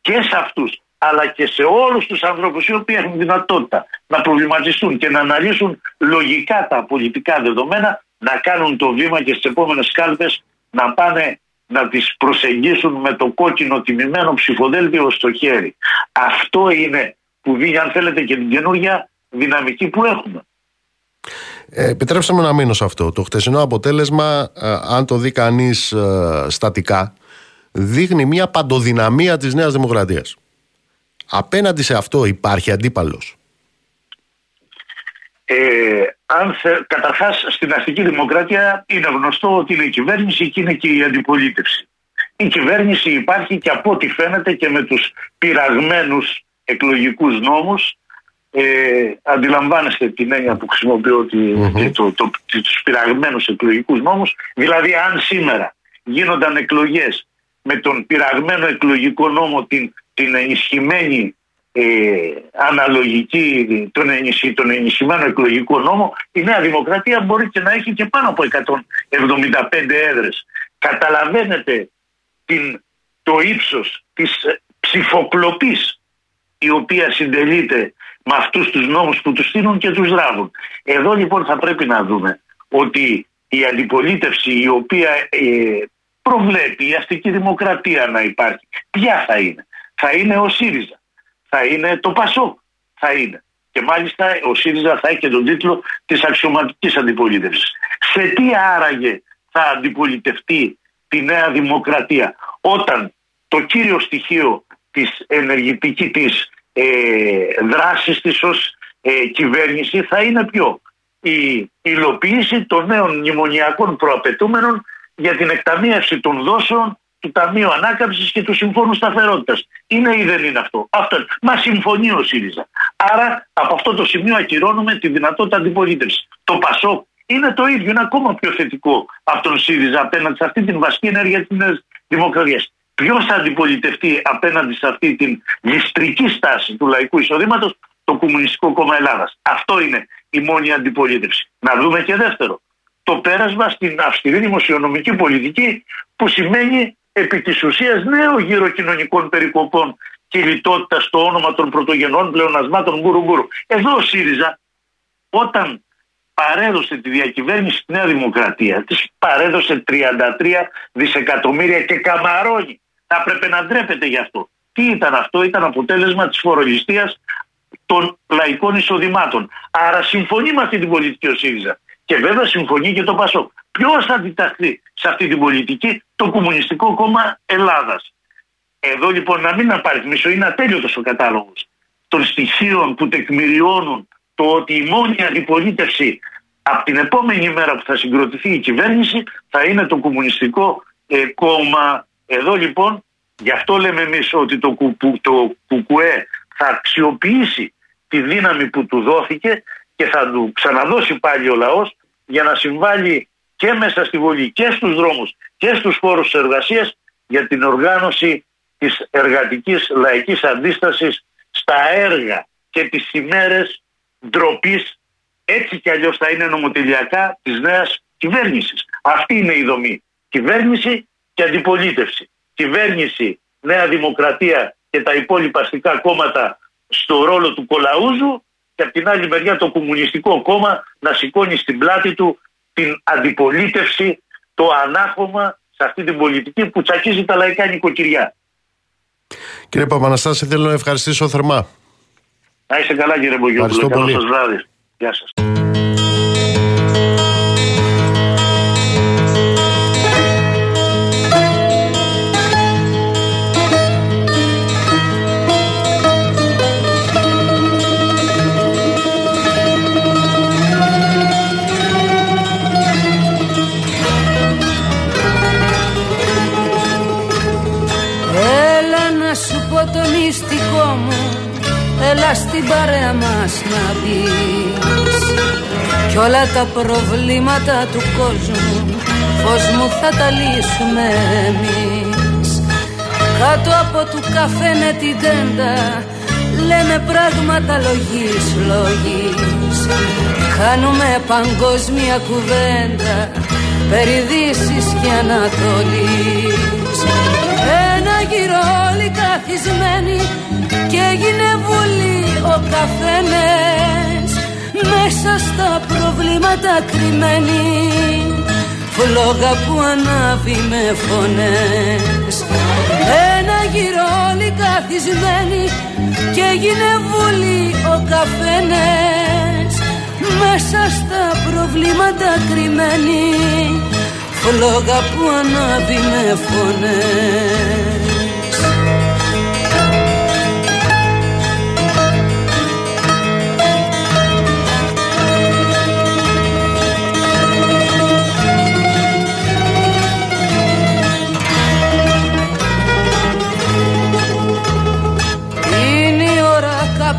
και σε αυτούς αλλά και σε όλους τους ανθρώπους οι οποίοι έχουν δυνατότητα να προβληματιστούν και να αναλύσουν λογικά τα πολιτικά δεδομένα να κάνουν το βήμα και στις επόμενες κάλπες να πάνε να τις προσεγγίσουν με το κόκκινο τιμημένο ψηφοδέλτιο στο χέρι. Αυτό είναι που δίνει αν θέλετε και την καινούργια δυναμική που έχουμε. Ε, επιτρέψτε μου να μείνω σε αυτό. Το χτεσινό αποτέλεσμα, ε, αν το δει κανείς ε, στατικά, δείχνει μια παντοδυναμία της Νέας Δημοκρατίας. Απέναντι σε αυτό υπάρχει αντίπαλος. Ε, αν θε, καταρχάς στην αστική δημοκρατία είναι γνωστό ότι είναι η κυβέρνηση και είναι και η αντιπολίτευση. Η κυβέρνηση υπάρχει και από ό,τι φαίνεται και με τους πειραγμένους εκλογικούς νόμους ε, αντιλαμβάνεστε την έννοια που χρησιμοποιώ mm-hmm. το, το, τους πειραγμένους εκλογικούς νόμους δηλαδή αν σήμερα γίνονταν εκλογές με τον πειραγμένο εκλογικό νόμο την, την ενισχυμένη ε, αναλογική τον, ενισχυ, τον ενισχυμένο εκλογικό νόμο η Νέα Δημοκρατία μπορεί και να έχει και πάνω από 175 έδρες καταλαβαίνετε την, το ύψος της ψηφοκλοπής η οποία συντελείται με αυτούς τους νόμους που τους στείλουν και τους δράβουν. Εδώ λοιπόν θα πρέπει να δούμε ότι η αντιπολίτευση η οποία ε, προβλέπει η αστική δημοκρατία να υπάρχει, ποια θα είναι. Θα είναι ο ΣΥΡΙΖΑ, θα είναι το ΠΑΣΟ, θα είναι. Και μάλιστα ο ΣΥΡΙΖΑ θα έχει και τον τίτλο της αξιωματικής αντιπολίτευσης. Σε τι άραγε θα αντιπολιτευτεί τη νέα δημοκρατία όταν το κύριο στοιχείο της ενεργητική της ε, δράσης της ως ε, κυβέρνηση θα είναι ποιο; Η υλοποίηση των νέων μνημονιακών προαπαιτούμενων για την εκταμείευση των δόσεων του Ταμείου Ανάκαμψης και του Συμφώνου Σταθερότητας. Είναι ή δεν είναι αυτό; αυτό. Μα συμφωνεί ο ΣΥΡΙΖΑ. Άρα από αυτό το σημείο ακυρώνουμε τη δυνατότητα αντιπολίτευσης. Το ΠΑΣΟΚ είναι το ίδιο, είναι ακόμα πιο θετικό από τον ΣΥΡΙΖΑ απέναντι σε αυτή την βασική ενέργεια της Δημοκρατίας. Ποιος θα αντιπολιτευτεί απέναντι σε αυτή την ληστρική στάση του λαϊκού εισοδήματος, το Κομμουνιστικό Κόμμα Ελλάδας. Αυτό είναι η μόνη αντιπολίτευση. Να δούμε και δεύτερο. Το πέρασμα στην αυστηρή δημοσιονομική πολιτική που σημαίνει επί της ουσίας νέο γύρο κοινωνικών περικοπών και λιτότητα στο όνομα των πρωτογενών πλεονασμάτων γκουρου γκουρου. Εδώ ο ΣΥΡΙΖΑ όταν παρέδωσε τη διακυβέρνηση στη Νέα Δημοκρατία της παρέδωσε 33 δισεκατομμύρια και καμαρώνει θα έπρεπε να ντρέπεται γι' αυτό. Τι ήταν αυτό, ήταν αποτέλεσμα της φορολιστία των λαϊκών εισοδημάτων. Άρα συμφωνεί με αυτή την πολιτική ο ΣΥΡΙΖΑ. Και βέβαια συμφωνεί και το ΠΑΣΟΚ. Ποιος θα αντιταχθεί σε αυτή την πολιτική, το Κομμουνιστικό Κόμμα Ελλάδας. Εδώ λοιπόν να μην απαριθμίσω, είναι ατέλειωτος ο κατάλογος των στοιχείων που τεκμηριώνουν το ότι η μόνη αντιπολίτευση από την επόμενη μέρα που θα συγκροτηθεί η κυβέρνηση θα είναι το Κομμουνιστικό ε, Κόμμα εδώ λοιπόν, γι' αυτό λέμε εμείς ότι το, το ΚΚΕ θα αξιοποιήσει τη δύναμη που του δόθηκε και θα του ξαναδώσει πάλι ο λαός για να συμβάλλει και μέσα στη Βουλή και στους δρόμους και στους χώρους εργασίας για την οργάνωση της εργατικής λαϊκής αντίστασης στα έργα και τις ημέρες ντροπής έτσι κι αλλιώς θα είναι νομοτελειακά της νέας κυβέρνησης. Αυτή είναι η δομή. Κυβέρνηση και αντιπολίτευση. Κυβέρνηση, Νέα Δημοκρατία και τα υπόλοιπα αστικά κόμματα στο ρόλο του κολαούζου και από την άλλη μεριά το Κομμουνιστικό Κόμμα να σηκώνει στην πλάτη του την αντιπολίτευση, το ανάχωμα σε αυτή την πολιτική που τσακίζει τα λαϊκά νοικοκυριά. Κύριε Παπαναστάση, θέλω να ευχαριστήσω θερμά. Να είστε καλά κύριε Μπογιόπουλο. Καλό σας βράδυ. Γεια σας. Παρέα μας να πεις. Κι όλα τα προβλήματα του κόσμου Φως μου θα τα λύσουμε εμείς. Κάτω από του καφέ την τέντα Λέμε πράγματα λογής, λογής. Κάνουμε παγκόσμια κουβέντα Περί Δύσης και Ανατολής Ένα γύρο όλοι καθισμένοι και έγινε βουλή ο καθένας. Μέσα στα προβλήματα κρυμμένη φλόγα που ανάβει με φωνές. Ένα γύρο όλοι καθισμένοι και έγινε βουλή ο καφένες μέσα στα προβλήματα κρυμμένη φλόγα που ανάβει με φωνές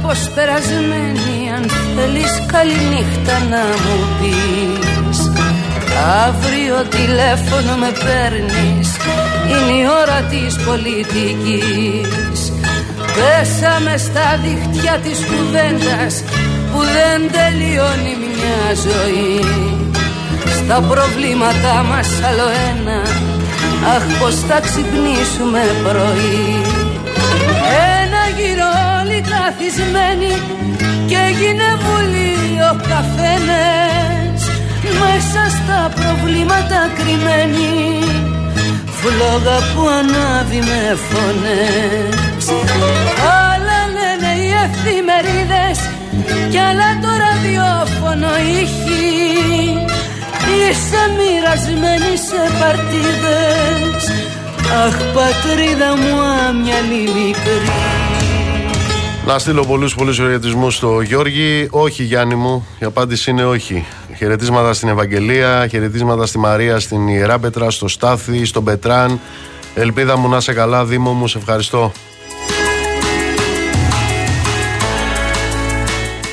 κάπως περασμένη αν θέλεις καληνύχτα να μου πεις. Αύριο τηλέφωνο με παίρνεις Είναι η ώρα της πολιτικής. Πέσαμε στα δίχτυα της κουβέντας Που δεν τελειώνει μια ζωή. Στα προβλήματά μας άλλο ένα Αχ πως θα ξυπνήσουμε πρωί. Ένα γύρο όλοι καθισμένοι Και έγινε βουλή ο καφένες. Μέσα στα προβλήματα κρυμμένοι Φλόγα που ανάβει με φωνές. Άλλα λένε οι εφημερίδες Κι άλλα το ραδιόφωνο ήχη. Είσαι μοιρασμένη σε παρτίδες. Αχ πατρίδα μου άμυαλη μικρή Να στείλω πολλούς πολλούς χαιρετισμούς στο Γιώργη. Όχι Γιάννη μου, η απάντηση είναι όχι. Χαιρετίσματα στην Ευαγγελία, χαιρετίσματα στη Μαρία, στην Ιερά Πετρά, στο Στάθη, στον Πετράν. Ελπίδα μου να είσαι καλά, Δήμο μου, σε ευχαριστώ.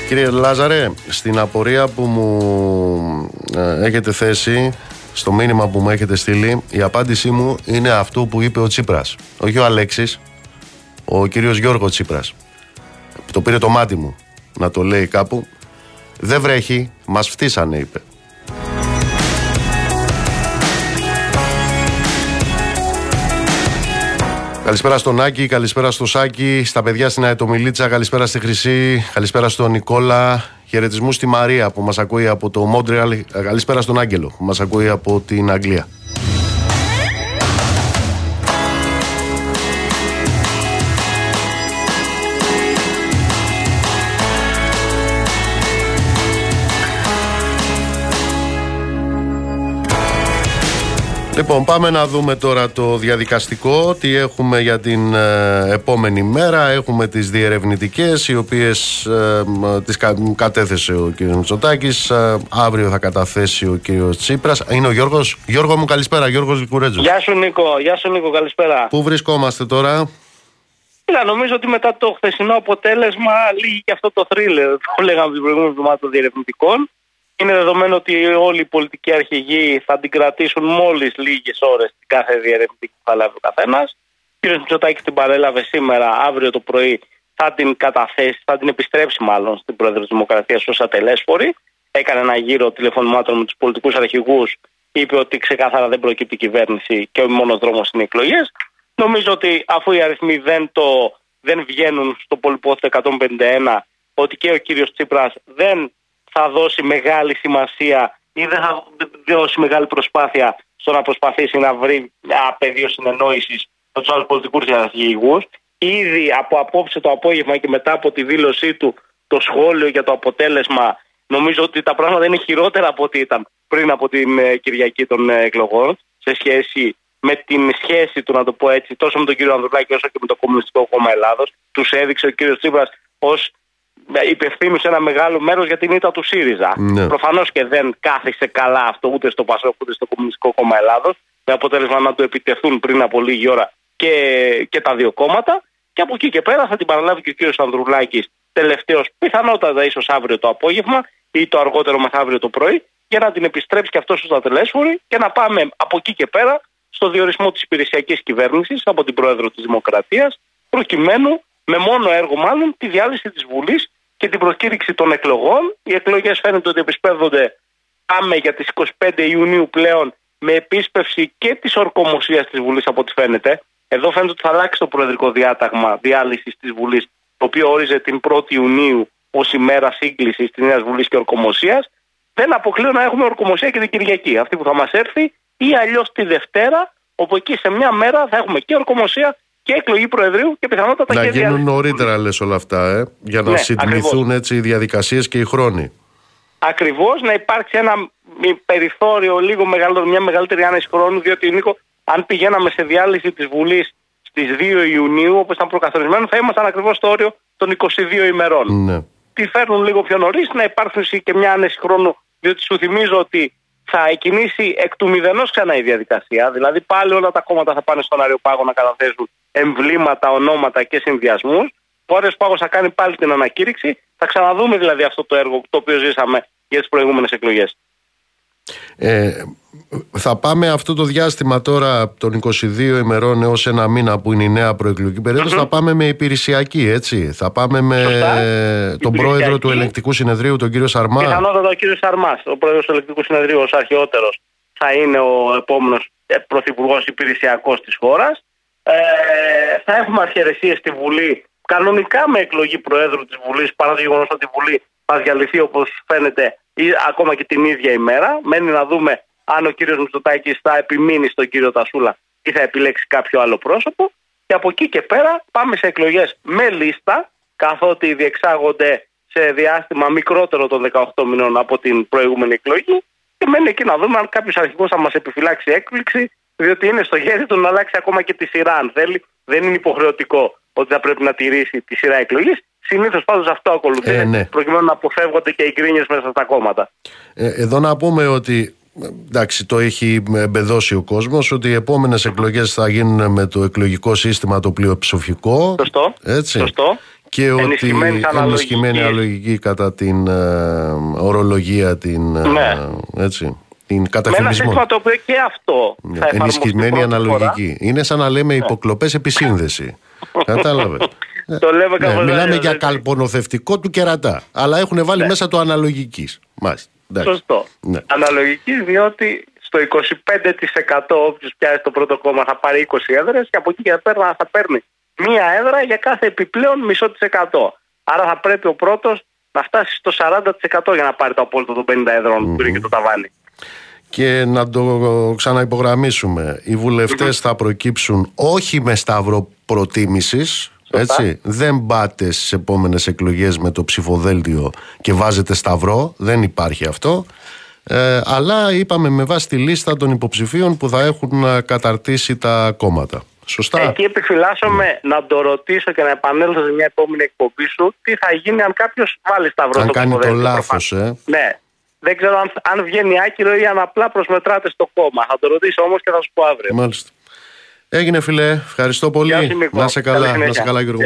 Κύριε Λάζαρε, στην απορία που μου ε, έχετε θέσει, στο μήνυμα που μου έχετε στείλει, η απάντησή μου είναι αυτό που είπε ο Τσίπρας. Όχι ο Αλέξης, ο κύριος Γιώργος Τσίπρας. Το πήρε το μάτι μου να το λέει κάπου. Δεν βρέχει, μας φτύσανε είπε. Καλησπέρα στον Άκη, καλησπέρα στο Σάκη, στα παιδιά στην Αετομιλίτσα, καλησπέρα στη Χρυσή, καλησπέρα στον Νικόλα, χαιρετισμού στη Μαρία που μας ακούει από το Μόντρεαλ, καλησπέρα στον Άγγελο που μας ακούει από την Αγγλία. Λοιπόν, πάμε να δούμε τώρα το διαδικαστικό, τι έχουμε για την ε, επόμενη μέρα. Έχουμε τις διερευνητικές, οι οποίες ε, μ, τις κα, κατέθεσε ο κ. Μητσοτάκης. Ε, αύριο θα καταθέσει ο κ. Τσίπρας. Είναι ο Γιώργος. Γιώργο μου, καλησπέρα. Γιώργος Λικουρέτζος. Γεια σου Νίκο, γεια σου Νίκο, καλησπέρα. Πού βρισκόμαστε τώρα; Κοίτα, νομίζω ότι μετά το χθεσινό αποτέλεσμα λύγει και αυτό το θρίλερ που λέγαμε την προηγούμενη εβδομάδα των διερευνητικών. Είναι δεδομένο ότι όλοι οι πολιτικοί αρχηγοί θα την κρατήσουν μόλις λίγες ώρες την κάθε διερευνητική που θα λάβει ο καθένας. Ο κ. Μητσοτάκης την παρέλαβε σήμερα, αύριο το πρωί θα την καταθέσει, θα την επιστρέψει μάλλον στην Πρόεδρο της Δημοκρατίας ως ατελέσφορη. Έκανε ένα γύρο τηλεφωνημάτων με τους πολιτικούς αρχηγούς. Είπε ότι ξεκάθαρα δεν προκύπτει κυβέρνηση και ο μόνος δρόμος είναι οι εκλογές. Νομίζω ότι αφού οι αριθμοί δεν, το, δεν βγαίνουν στο πολυπόθετο 151, ότι και ο κύριος Τσίπρας δεν θα δώσει μεγάλη σημασία ή δεν θα δώσει μεγάλη προσπάθεια στο να προσπαθήσει να βρει ένα πεδίο συνεννόησης με τους άλλους πολιτικούς αρχηγού. Ήδη από απόψε το απόγευμα και μετά από τη δήλωσή του το σχόλιο για το αποτέλεσμα, νομίζω ότι τα πράγματα είναι χειρότερα από ό,τι ήταν πριν από την ε, Κυριακή των ε, εκλογών σε σχέση με την σχέση του, να το πω έτσι, τόσο με τον κύριο Ανδρουλάκη όσο και με το Κομμουνιστικό Κόμμα Ελλάδος. Τους έδειξε ο κύριος Τσίπρας ως υπευθύνου σε ένα μεγάλο μέρος για την ήττα του ΣΥΡΙΖΑ. Ναι. Προφανώς και δεν κάθισε καλά αυτό ούτε στο ΠΑΣΟΚ ούτε στο Κομμουνιστικό Κόμμα Ελλάδος. Με αποτέλεσμα να του επιτεθούν πριν από λίγη ώρα και, και τα δύο κόμματα. Και από εκεί και πέρα θα την παραλάβει και ο κύριος Ανδρουλάκη τελευταίος, πιθανότατα ίσως αύριο το απόγευμα ή το αργότερο μεθαύριο το πρωί, για να την επιστρέψει και αυτός στο ατελέσφορη και να πάμε από εκεί και πέρα στο διορισμό της υπηρεσιακής κυβέρνησης από την Πρόεδρο της Δημοκρατίας, προκειμένου με μόνο έργο μάλλον τη διάλυση της Βουλής και την προκήρυξη των εκλογών. Οι εκλογές φαίνεται ότι επισπεύδονται. Πάμε για τις 25 Ιουνίου πλέον με επίσπευση και της ορκομοσίας της Βουλής από ό,τι φαίνεται. Εδώ φαίνεται ότι θα αλλάξει το προεδρικό διάταγμα διάλυσης της Βουλής, το οποίο όριζε την 1η Ιουνίου ως ημέρα σύγκλησης της Νέας Βουλής και ορκομοσίας. Δεν αποκλείω να έχουμε ορκομοσία και την Κυριακή, αυτή που θα μας έρθει, ή αλλιώς τη Δευτέρα, όπου εκεί σε μια μέρα θα έχουμε και ορκομοσία και εκλογή Προεδρείου και πιθανότατα Να και γίνουν διάλυση. νωρίτερα λες όλα αυτά, ε, για να Ναι, συντηρηθούν έτσι οι διαδικασίες και οι χρόνοι. Ακριβώς να υπάρξει ένα μη- περιθώριο λίγο μεγαλύτερο, μια μεγαλύτερη άνεση χρόνου, διότι Νίκο, αν πηγαίναμε σε διάλυση της Βουλής στις 2 Ιουνίου, όπως ήταν προκαθορισμένο, θα ήμασταν ακριβώς στο όριο των 22 ημερών. Ναι. Τι φέρνουν λίγο πιο νωρίς, να υπάρξει και μια άνεση χρόνου, διότι σου θυμίζω ότι θα εκκινήσει εκ του μηδενός ξανά η διαδικασία. Δηλαδή πάλι όλα τα κόμματα θα πάνε στον Αριοπάγο να καταθέσουν εμβλήματα, ονόματα και συνδυασμούς. Ο Άριος Πάγος θα κάνει πάλι την ανακήρυξη. Θα ξαναδούμε δηλαδή αυτό το έργο το οποίο ζήσαμε για τις προηγούμενες εκλογές. Ε, θα πάμε αυτό το διάστημα τώρα των 22 ημερών έως ένα μήνα που είναι η νέα προεκλογική περίοδος, θα πάμε με υπηρεσιακή έτσι θα πάμε με Σωστά. ε, τον Υπηρεσιακή. πρόεδρο του ελεκτικού συνεδρίου τον κύριο Σαρμά Πιθανότατα ο κύριος Σαρμάς, ο πρόεδρος του Ελεκτρικού Συνεδρίου, ως αρχαιότερος, θα είναι ο επόμενος πρωθυπουργός υπηρεσιακός της χώρας. Ε, θα έχουμε αρχαιρεσίες στη Βουλή, κανονικά με εκλογή Προέδρου της Βουλής, παρά το γεγονός ότι η Βουλή θα διαλυθεί όπως φαίνεται ή ακόμα και την ίδια ημέρα. Μένει να δούμε αν ο κύριος Μητσοτάκης θα επιμείνει στον κύριο Τασούλα ή θα επιλέξει κάποιο άλλο πρόσωπο. Και από εκεί και πέρα πάμε σε εκλογές με λίστα, καθότι διεξάγονται σε διάστημα μικρότερο των 18 μηνών από την προηγούμενη εκλογή. Και μένει εκεί να δούμε αν κάποιος αρχηγός θα μας επιφυλάξει έκπληξη, διότι είναι στο χέρι του να αλλάξει ακόμα και τη σειρά, αν θέλει. Δεν είναι υποχρεωτικό ότι θα πρέπει να τηρήσει τη σειρά εκλογής. Συνήθως πάντως αυτό ακολουθεί, Ε, ναι. προκειμένου να αποφεύγονται και οι γκρίνιες μέσα στα κόμματα. Ε, εδώ να πούμε ότι ε, εντάξει το έχει εμπεδώσει ο κόσμος ότι οι επόμενες εκλογές θα γίνουν με το εκλογικό σύστημα το πλειοψηφικό Σωστό. έτσι. Σωστό. και ότι Ενισχυμένης αναλογικής. ενισχυμένη αναλογική κατά την ε, ορολογία την, ε, Ναι. έτσι, την Με ένα καταφημισμό σύστημα το οποίο και αυτό Ναι, θα εφαρμοστεί ενισχυμένη πρώτη αναλογική. Είναι σαν να λέμε υποκλοπές επισύνδεση. Κατάλαβες. Φορά. Το λέμε Ναι, κάπως μιλάμε αλλιώς, για έτσι. καλπονοθευτικό του κερατά. Αλλά έχουν βάλει μέσα το αναλογικής. Μάλιστα. Εντάξει. Σωστό. Ναι. Αναλογικής διότι στο 25% όποιο πιάσει το πρώτο κόμμα θα πάρει 20 έδρες και από εκεί και πέρα θα παίρνει μία έδρα για κάθε επιπλέον μισό της εκατό. Άρα θα πρέπει ο πρώτος να φτάσει στο 40% για να πάρει το απόλυτο των 50 εδρών που είναι και το ταβάνι. Και να το ξαναυπογραμμίσουμε. Οι βουλευτές θα προκύψουν όχι με σταυρό προτίμησης, έτσι. Δεν πάτε στις επόμενες εκλογές με το ψηφοδέλτιο και βάζετε σταυρό. Δεν υπάρχει αυτό. Ε, αλλά είπαμε με βάση τη λίστα των υποψηφίων που θα έχουν ε, καταρτήσει τα κόμματα. Σωστά. Εκεί επιφυλάσσομαι να το ρωτήσω και να επανέλθω σε μια επόμενη εκπομπή σου τι θα γίνει αν κάποιος βάλει σταυρό Αν στο κάνει το ψηφοδέλτιο. λάθος, ε. Ναι. Δεν ξέρω αν, αν βγαίνει άκυρο ή αν απλά προσμετράτε στο κόμμα. Θα το ρωτήσω όμως και θα σου πω αύριο. Μάλιστα. Έγινε φιλέ. Ευχαριστώ πολύ. Γεια σου, Νίκο. να σε Καλή καλά. Να συνέχεια. σε καλά Γιώργο.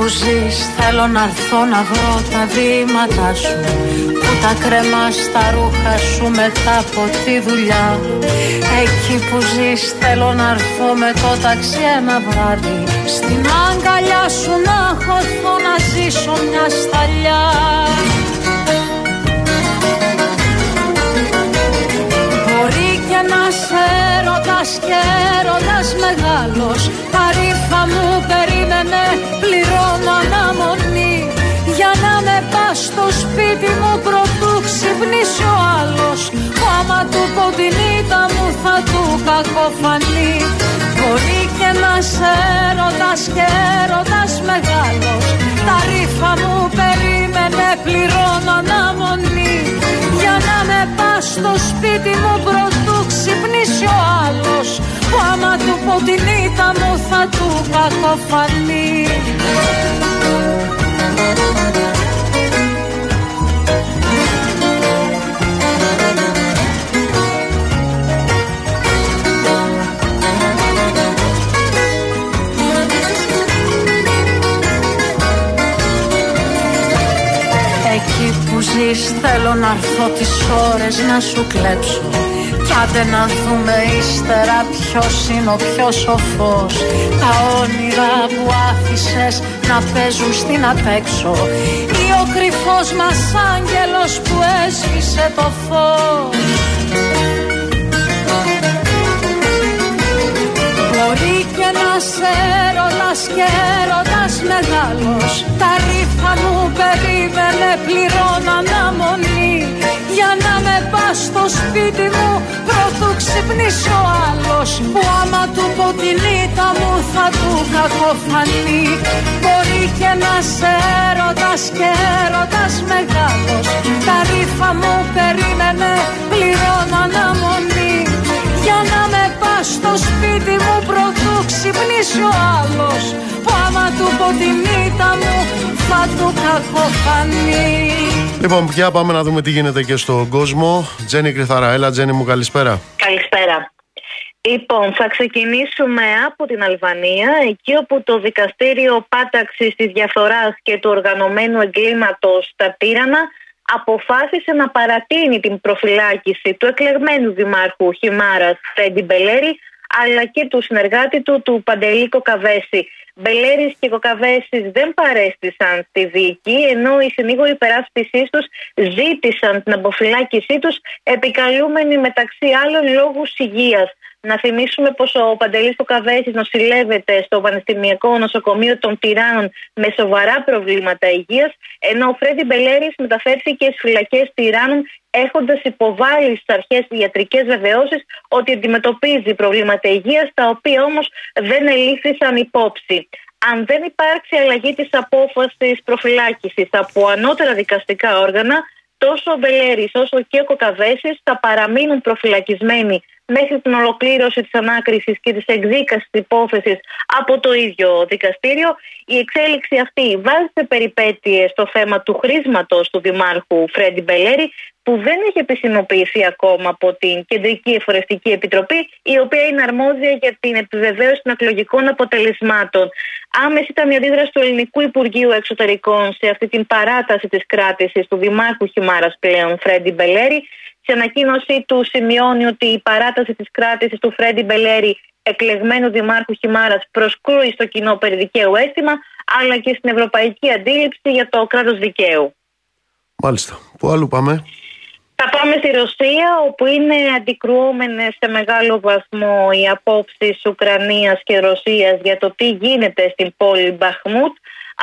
Που ζεις θέλω να έρθω να βρω τα βήματα σου. Που τα κρεμάς τα ρούχα σου μετά από τη δουλειά. Εκεί που ζεις θέλω να έρθω με το ταξί ένα βράδυ. Στην αγκαλιά σου να χωθώ να ζήσω μια σταλιά. Μπορεί και να σε έρωτας και έρωτας μεγάλος Τα ρήφα μου περίμενε πληρώνω αναμονή. Για να με πας στο σπίτι μου πρωτού ξυπνήσει ο άλλος Που άμα του πω την ήττα μου θα του κακοφανεί. Μπορεί και να σε έρωτας και έρωτας μεγάλος. Τα ρήφα μου περίμενε πληρώνω αναμονή. Για να με πας στο σπίτι μου πρωτού ξυπνήσει ο άλλος. Που άμα του πω την ήττα μου θα του κακοφανεί ζεις Θέλω να έρθω τις ώρες να σου κλέψω. Κι άντε να δούμε ύστερα ποιος είναι ο πιο σοφός. Τα όνειρα που άφησες να παίζουν στην απέξω Ή ο κρυφός μας άγγελος που έσβησε το φως Μπορεί και να σε έρωτας και έρωτας μεγάλος. Τα ρήφα μου περίμενε πληρώνω αναμονή. Για να με πας στο σπίτι μου πρωτού ξυπνήσει ο άλλος. Που άμα του πω την ήττα μου θα του κακοφανεί Μπορεί και να σε έρωτας και έρωτας μεγάλος. Τα ρήφα μου περίμενε πληρώνω αναμονή για να με πας στο σπίτι μου πρωτού ξυπνήσει ο άλλος Που άμα του πω την ήττα μου θα του κακοφανεί Λοιπόν, πια πάμε να δούμε τι γίνεται και στον κόσμο. Τζένι Κρυθαρά, έλα Τζένι μου, καλησπέρα. Καλησπέρα. Λοιπόν, θα ξεκινήσουμε από την Αλβανία, εκεί όπου το δικαστήριο πάταξης της διαφθοράς και του οργανωμένου εγκλήματος στα Τύρανα αποφάσισε να παρατείνει την προφυλάκηση του εκλεγμένου δημάρχου Χιμάρας Φρέντι Μπελέρη αλλά και του συνεργάτη του, του Παντελή Κοκαβέση. Μπελέρης και Κοκαβέσης δεν παρέστησαν στη δίκη, ενώ οι συνήγοροι υπεράσπισή τους ζήτησαν την αποφυλάκησή τους επικαλούμενοι μεταξύ άλλων λόγους υγείας. Να θυμίσουμε πως ο Παντελής Κοκαβέση νοσηλεύεται στο Πανεπιστημιακό Νοσοκομείο των Τυράννων με σοβαρά προβλήματα υγείας, ενώ ο Φρέντι Μπελέρης μεταφέρθηκε στις φυλακές Τυράννων έχοντας υποβάλει στις αρχές ιατρικές βεβαιώσεις ότι αντιμετωπίζει προβλήματα υγείας, τα οποία όμως δεν ελήφθησαν υπόψη. Αν δεν υπάρξει αλλαγή της απόφασης προφυλάκησης από ανώτερα δικαστικά όργανα, τόσο ο Μπελέρης όσο και ο Κοκαβέση θα παραμείνουν προφυλακισμένοι μέχρι την ολοκλήρωση της ανάκρισης και της εκδίκασης της υπόθεσης από το ίδιο δικαστήριο. Η εξέλιξη αυτή βάζει σε περιπέτειες το θέμα του χρήσματος του Δημάρχου Φρέντι Μπελέρη που δεν έχει επισημοποιηθεί ακόμα από την Κεντρική Εφορευτική Επιτροπή, η οποία είναι αρμόδια για την επιβεβαίωση των εκλογικών αποτελεσμάτων. Άμεση ήταν η αντίδραση του Ελληνικού Υπουργείου Εξωτερικών σε αυτή την παράταση της κράτησης του Δημάρχου Χιμάρας πλέον, Φρέντι Μπελέρη, σε ανακοίνωσή του σημειώνει ότι η παράταση της κράτησης του Φρέντι Μπελέρη εκλεγμένου δημάρχου Χιμάρας προσκρούει στο κοινό περιδικαίου αίσθημα αλλά και στην ευρωπαϊκή αντίληψη για το κράτος δικαίου. Μάλιστα. Πού αλλού πάμε; Θα πάμε στη Ρωσία όπου είναι αντικρουόμενες σε μεγάλο βαθμό οι απόψεις Ουκρανίας και Ρωσίας για το τι γίνεται στην πόλη Μπαχμούτ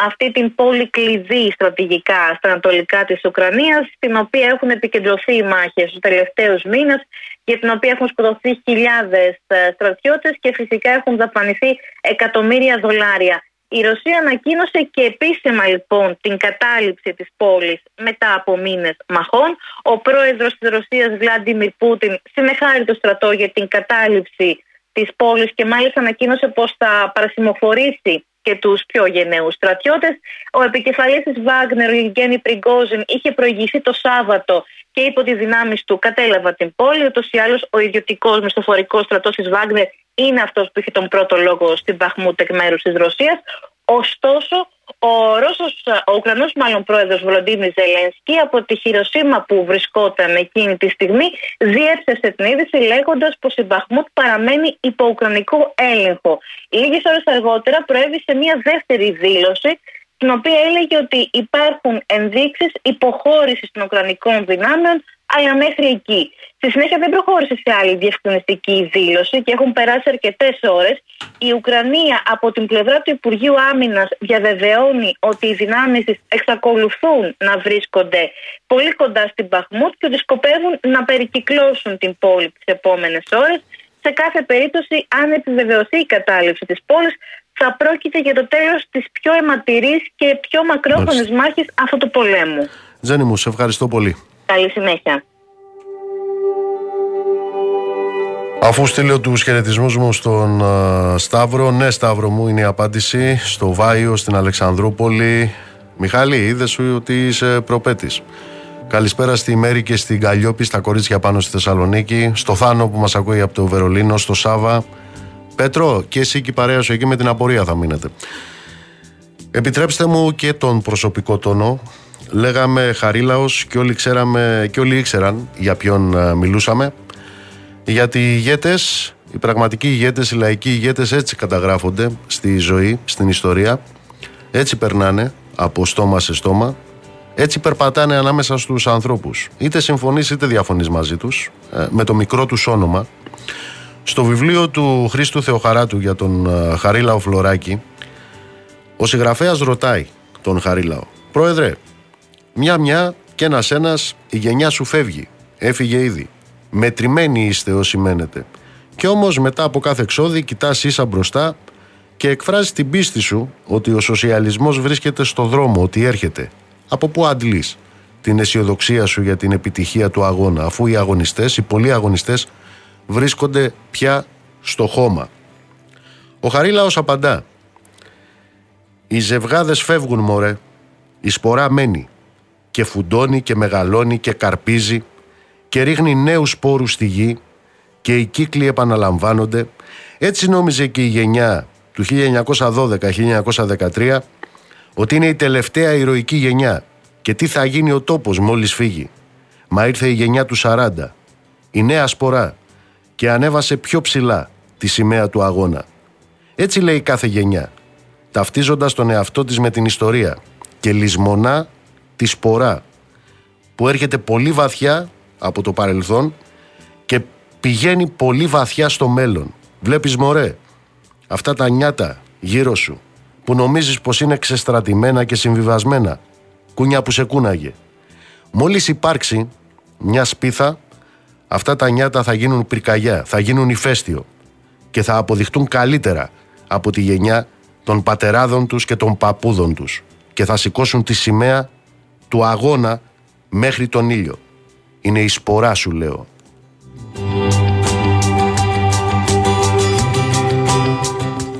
αυτή την πόλη κλειδί στρατηγικά στα ανατολικά της Ουκρανίας στην οποία έχουν επικεντρωθεί οι μάχες τους τελευταίους μήνες για την οποία έχουν σκοτωθεί χιλιάδες ε, στρατιώτες και φυσικά έχουν δαπανηθεί εκατομμύρια δολάρια. Η Ρωσία ανακοίνωσε και επίσημα λοιπόν την κατάληψη της πόλης μετά από μήνες μαχών. Ο πρόεδρος της Ρωσίας Βλάντιμιρ Πούτιν συνεχάρει το στρατό για την κατάληψη της πόλης και μάλιστα ανακοίνωσε πως θα παρασημοφορήσει και τους πιο γενναίους στρατιώτες. Ο επικεφαλής της Βάγνερ, ο Γέννη Πριγκόζιν, είχε προηγηθεί το Σάββατο και υπό τις δυνάμεις του κατέλαβα την πόλη. Ούτως ή άλλως, ο ιδιωτικός μισθοφορικός στρατός της Βάγνερ είναι αυτός που είχε τον πρώτο λόγο στην Παχμούτ εκ μέρους της Ρωσίας. Ωστόσο, ο Ρώσος, ο Ουκρανός μάλλον πρόεδρος Βολοντίνης Ζελένσκι από τη Χειροσύμα που βρισκόταν εκείνη τη στιγμή διέψευσε την είδηση λέγοντας πως η Μπαχμούτ παραμένει υπό Ουκρανικό έλεγχο. Λίγες ώρες αργότερα προέβησε μια δεύτερη δήλωση στην οποία έλεγε ότι υπάρχουν ενδείξεις υποχώρησης των Ουκρανικών δυνάμεων αλλά μέχρι εκεί. Στη συνέχεια δεν προχώρησε σε άλλη διευκρινιστική δήλωση και έχουν περάσει αρκετές ώρες. Η Ουκρανία από την πλευρά του Υπουργείου Άμυνας διαβεβαιώνει ότι οι δυνάμεις της εξακολουθούν να βρίσκονται πολύ κοντά στην Παχμούτ και ότι σκοπεύουν να περικυκλώσουν την πόλη τις επόμενες ώρες. Σε κάθε περίπτωση, αν επιβεβαιωθεί η κατάληψη της πόλης, θα πρόκειται για το τέλος της πιο αιματηρής και πιο μακρόχρονης μάχης αυτού του πολέμου. Ζένι μου, σε ευχαριστώ πολύ. Καλή συνέχεια. Αφού στείλω τους χαιρετισμούς μου στον Σταύρο, ναι, Σταύρο μου είναι η απάντηση. Στο Βάιο, στην Αλεξανδρούπολη. Μιχάλη, είδες σου ότι είσαι προπέτης. Καλησπέρα στη Μέρη και στην Καλλιόπη, στα κορίτσια πάνω στη Θεσσαλονίκη. Στο Θάνο που μας ακούει από το Βερολίνο, στο Σάβα. Πέτρο, και εσύ και η παρέα σου εκεί με την απορία θα μείνετε. Επιτρέψτε μου και τον προσωπικό τόνο λέγαμε Χαρίλαος και όλοι, ξέραμε, και όλοι ήξεραν για ποιον ε, μιλούσαμε. Γιατί οι ηγέτες, οι πραγματικοί ηγέτες, οι λαϊκοί ηγέτες έτσι καταγράφονται στη ζωή, στην ιστορία. Έτσι περνάνε από στόμα σε στόμα. Έτσι περπατάνε ανάμεσα στους ανθρώπους. Είτε συμφωνείς είτε διαφωνείς μαζί τους, ε, με το μικρό τους όνομα. Στο βιβλίο του Χρήστου Θεοχαράτου για τον ε, Χαρίλαο Φλωράκη, ο συγγραφέας ρωτάει τον Χαρίλαο «Πρόεδρε, μια-μια και ένας-ένας η γενιά σου φεύγει, έφυγε ήδη. Μετρημένοι είστε όσοι μένετε. Και όμως μετά από κάθε εξόδη κοιτάς ίσα μπροστά και εκφράζεις την πίστη σου ότι ο σοσιαλισμός βρίσκεται στο δρόμο, ότι έρχεται. Από πού αντλείς την αισιοδοξία σου για την επιτυχία του αγώνα, αφού οι αγωνιστές, οι πολλοί αγωνιστές βρίσκονται πια στο χώμα. Ο Χαρίλαος απαντά «Οι ζευγάδες φεύγουν μωρέ, η σπορά μένει και φουντώνει και μεγαλώνει και καρπίζει και ρίχνει νέους σπόρους στη γη και οι κύκλοι επαναλαμβάνονται. Έτσι νόμιζε και η γενιά του 1912-1913 ότι είναι η τελευταία ηρωική γενιά και τι θα γίνει ο τόπος μόλις φύγει. Μα ήρθε η γενιά του 40, η νέα σπορά και ανέβασε πιο ψηλά τη σημαία του αγώνα. Έτσι λέει κάθε γενιά, ταυτίζοντας τον εαυτό της με την ιστορία και λησμονά τη σπορά που έρχεται πολύ βαθιά από το παρελθόν και πηγαίνει πολύ βαθιά στο μέλλον. Βλέπεις μωρέ, αυτά τα νιάτα γύρω σου που νομίζεις πως είναι ξεστρατημένα και συμβιβασμένα, κούνια που σε κούναγε. Μόλις υπάρξει μια σπίθα, αυτά τα νιάτα θα γίνουν πυρκαγιά, θα γίνουν ηφαίστειο και θα αποδειχτούν καλύτερα από τη γενιά των πατεράδων τους και των παππούδων τους και θα σηκώσουν τη σημαία του αγώνα μέχρι τον ήλιο. Είναι η σπορά σου λέω.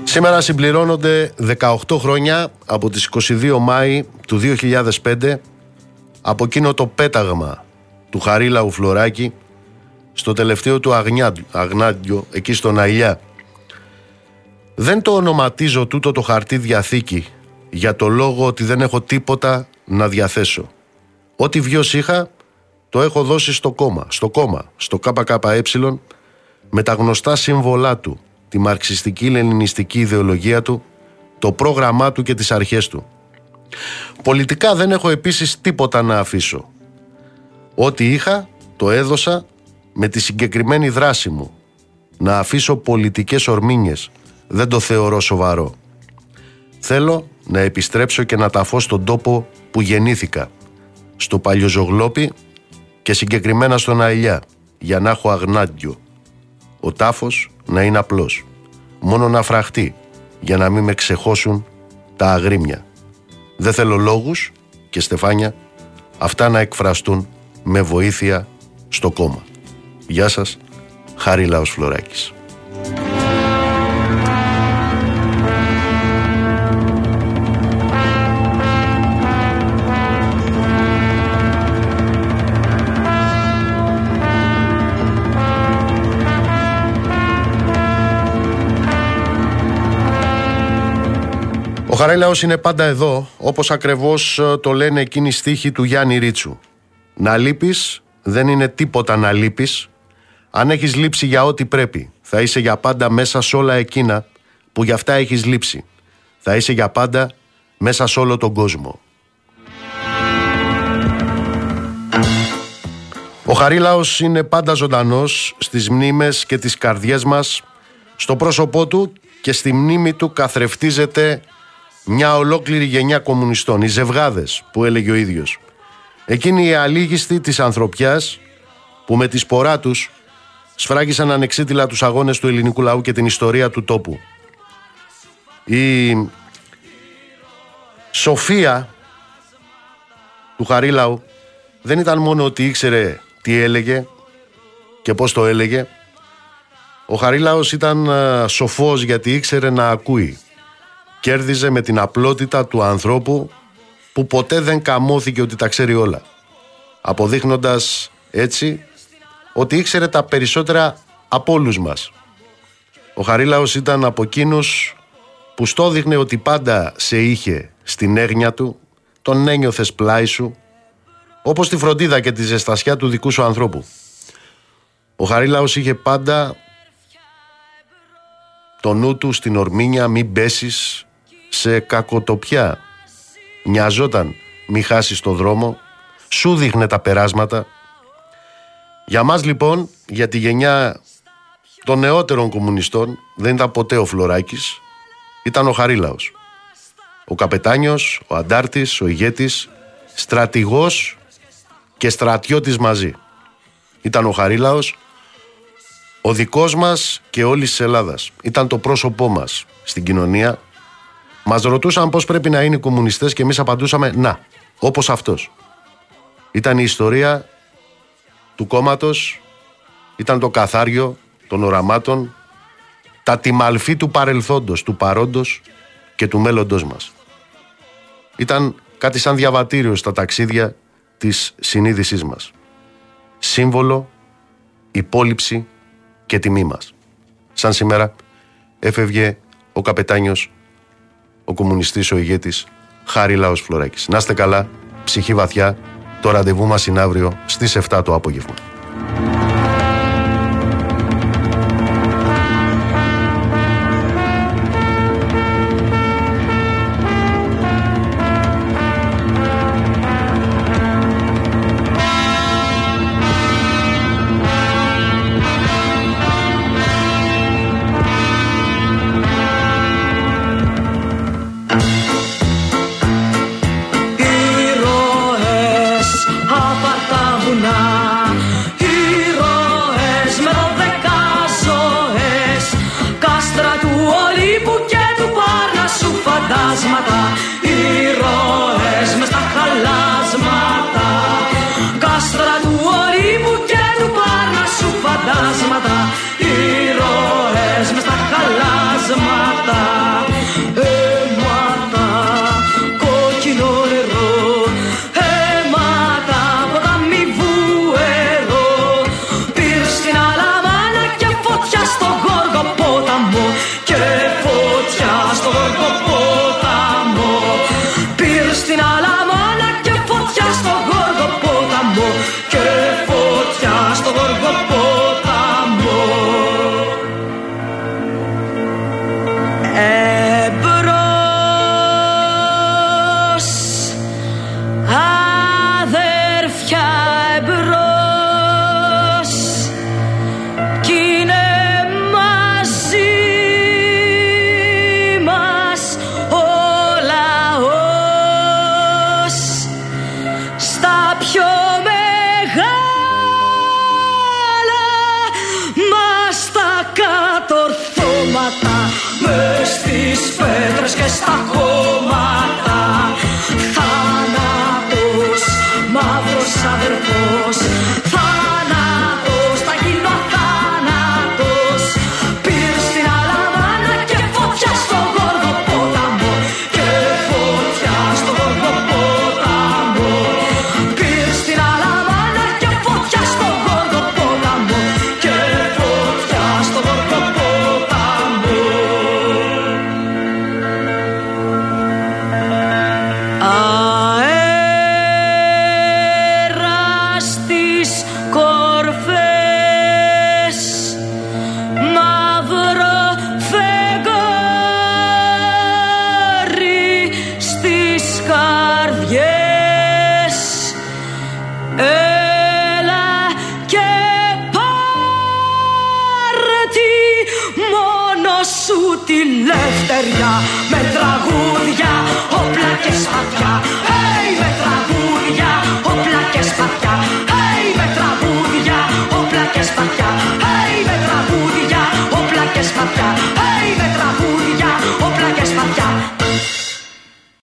Σήμερα συμπληρώνονται 18 χρόνια από τις 22 Μάη του 2005 από εκείνο το πέταγμα του Χαρίλαου Φλωράκη στο τελευταίο του αγνάντιο εκεί στον Αηλιά. Δεν το ονοματίζω τούτο το χαρτί διαθήκη για το λόγο ότι δεν έχω τίποτα να διαθέσω. Ό,τι βιός είχα το έχω δώσει στο κόμμα, στο κόμμα, στο ΚΚΕ με τα γνωστά σύμβολά του, τη μαρξιστική λενινιστική ιδεολογία του, το πρόγραμμά του και τις αρχές του. Πολιτικά δεν έχω επίσης τίποτα να αφήσω. Ό,τι είχα το έδωσα με τη συγκεκριμένη δράση μου. Να αφήσω πολιτικές ορμήνιες δεν το θεωρώ σοβαρό. Θέλω να επιστρέψω και να ταφώ στον τόπο που γεννήθηκα, στο Παλιοζογλόπι και συγκεκριμένα στον Αηλιά, για να έχω αγνάντιο. Ο τάφος να είναι απλός, μόνο να φραχτεί, για να μην με ξεχώσουν τα αγρίμια. Δεν θέλω λόγους και στεφάνια, αυτά να εκφραστούν με βοήθεια στο κόμμα. Γεια σας, Χάρη Λαός Φλωράκης. Χαρέλαος είναι πάντα εδώ, όπως ακριβώς ε, το λένε εκείνοι στίχοι του Γιάννη Ρίτσου. Να λείπεις δεν είναι τίποτα να λείπεις. Αν έχεις λείψει για ό,τι πρέπει, θα είσαι για πάντα μέσα σε όλα εκείνα που γι' αυτά έχεις λείψει. Θα είσαι για πάντα μέσα σε όλο τον κόσμο. Ο Χαρίλαος είναι πάντα ζωντανός στις μνήμες και τις καρδιές μας. Στο πρόσωπό του και στη μνήμη του καθρεφτίζεται μια ολόκληρη γενιά κομμουνιστών, οι ζευγάδες που έλεγε ο ίδιος. Εκείνοι οι αλήγιστοι της ανθρωπιάς που με τη σπορά τους σφράγισαν ανεξίτηλα τους αγώνες του ελληνικού λαού και την ιστορία του τόπου. Η σοφία του Χαρίλαου δεν ήταν μόνο ότι ήξερε τι έλεγε και πώς το έλεγε. Ο Χαρίλαος ήταν σοφός γιατί ήξερε να ακούει κέρδιζε με την απλότητα του ανθρώπου που ποτέ δεν καμώθηκε ότι τα ξέρει όλα. Αποδείχνοντας έτσι ότι ήξερε τα περισσότερα από όλους μας. Ο Χαρίλαος ήταν από εκείνους που στόδειχνε ότι πάντα σε είχε στην έγνοια του, τον ένιωθες πλάι σου, όπως τη φροντίδα και τη ζεστασιά του δικού σου ανθρώπου. Ο Χαρίλαος είχε πάντα το νου του στην ορμήνια μην πέσεις σε κακοτοπιά. Νοιαζόταν μη χάσεις το δρόμο, σου δείχνε τα περάσματα. Για μας λοιπόν, για τη γενιά των νεότερων κομμουνιστών, δεν ήταν ποτέ ο Φλωράκης, ήταν ο Χαρίλαος. Ο καπετάνιος, ο αντάρτης, ο ηγέτης, στρατηγός και στρατιώτης μαζί. Ήταν ο Χαρίλαος, ο δικός μας και όλης της Ελλάδας. Ήταν το πρόσωπό μας στην κοινωνία. Μας ρωτούσαν πώς πρέπει να είναι οι κομμουνιστές και εμείς απαντούσαμε «Να, όπως αυτός». Ήταν η ιστορία του κόμματος, ήταν το καθάριο των οραμάτων, τα τιμαλφή του παρελθόντος, του παρόντος και του μέλλοντος μας. Ήταν κάτι σαν διαβατήριο στα ταξίδια της συνείδησής μας. Σύμβολο, υπόλοιψη και τιμή μας. Σαν σήμερα έφευγε ο καπετάνιος, ο κομμουνιστής, ο ηγέτης Χάρη Λάος Φλωράκης. Να είστε καλά, ψυχή βαθιά, το ραντεβού μας είναι αύριο στις 7 το απόγευμα.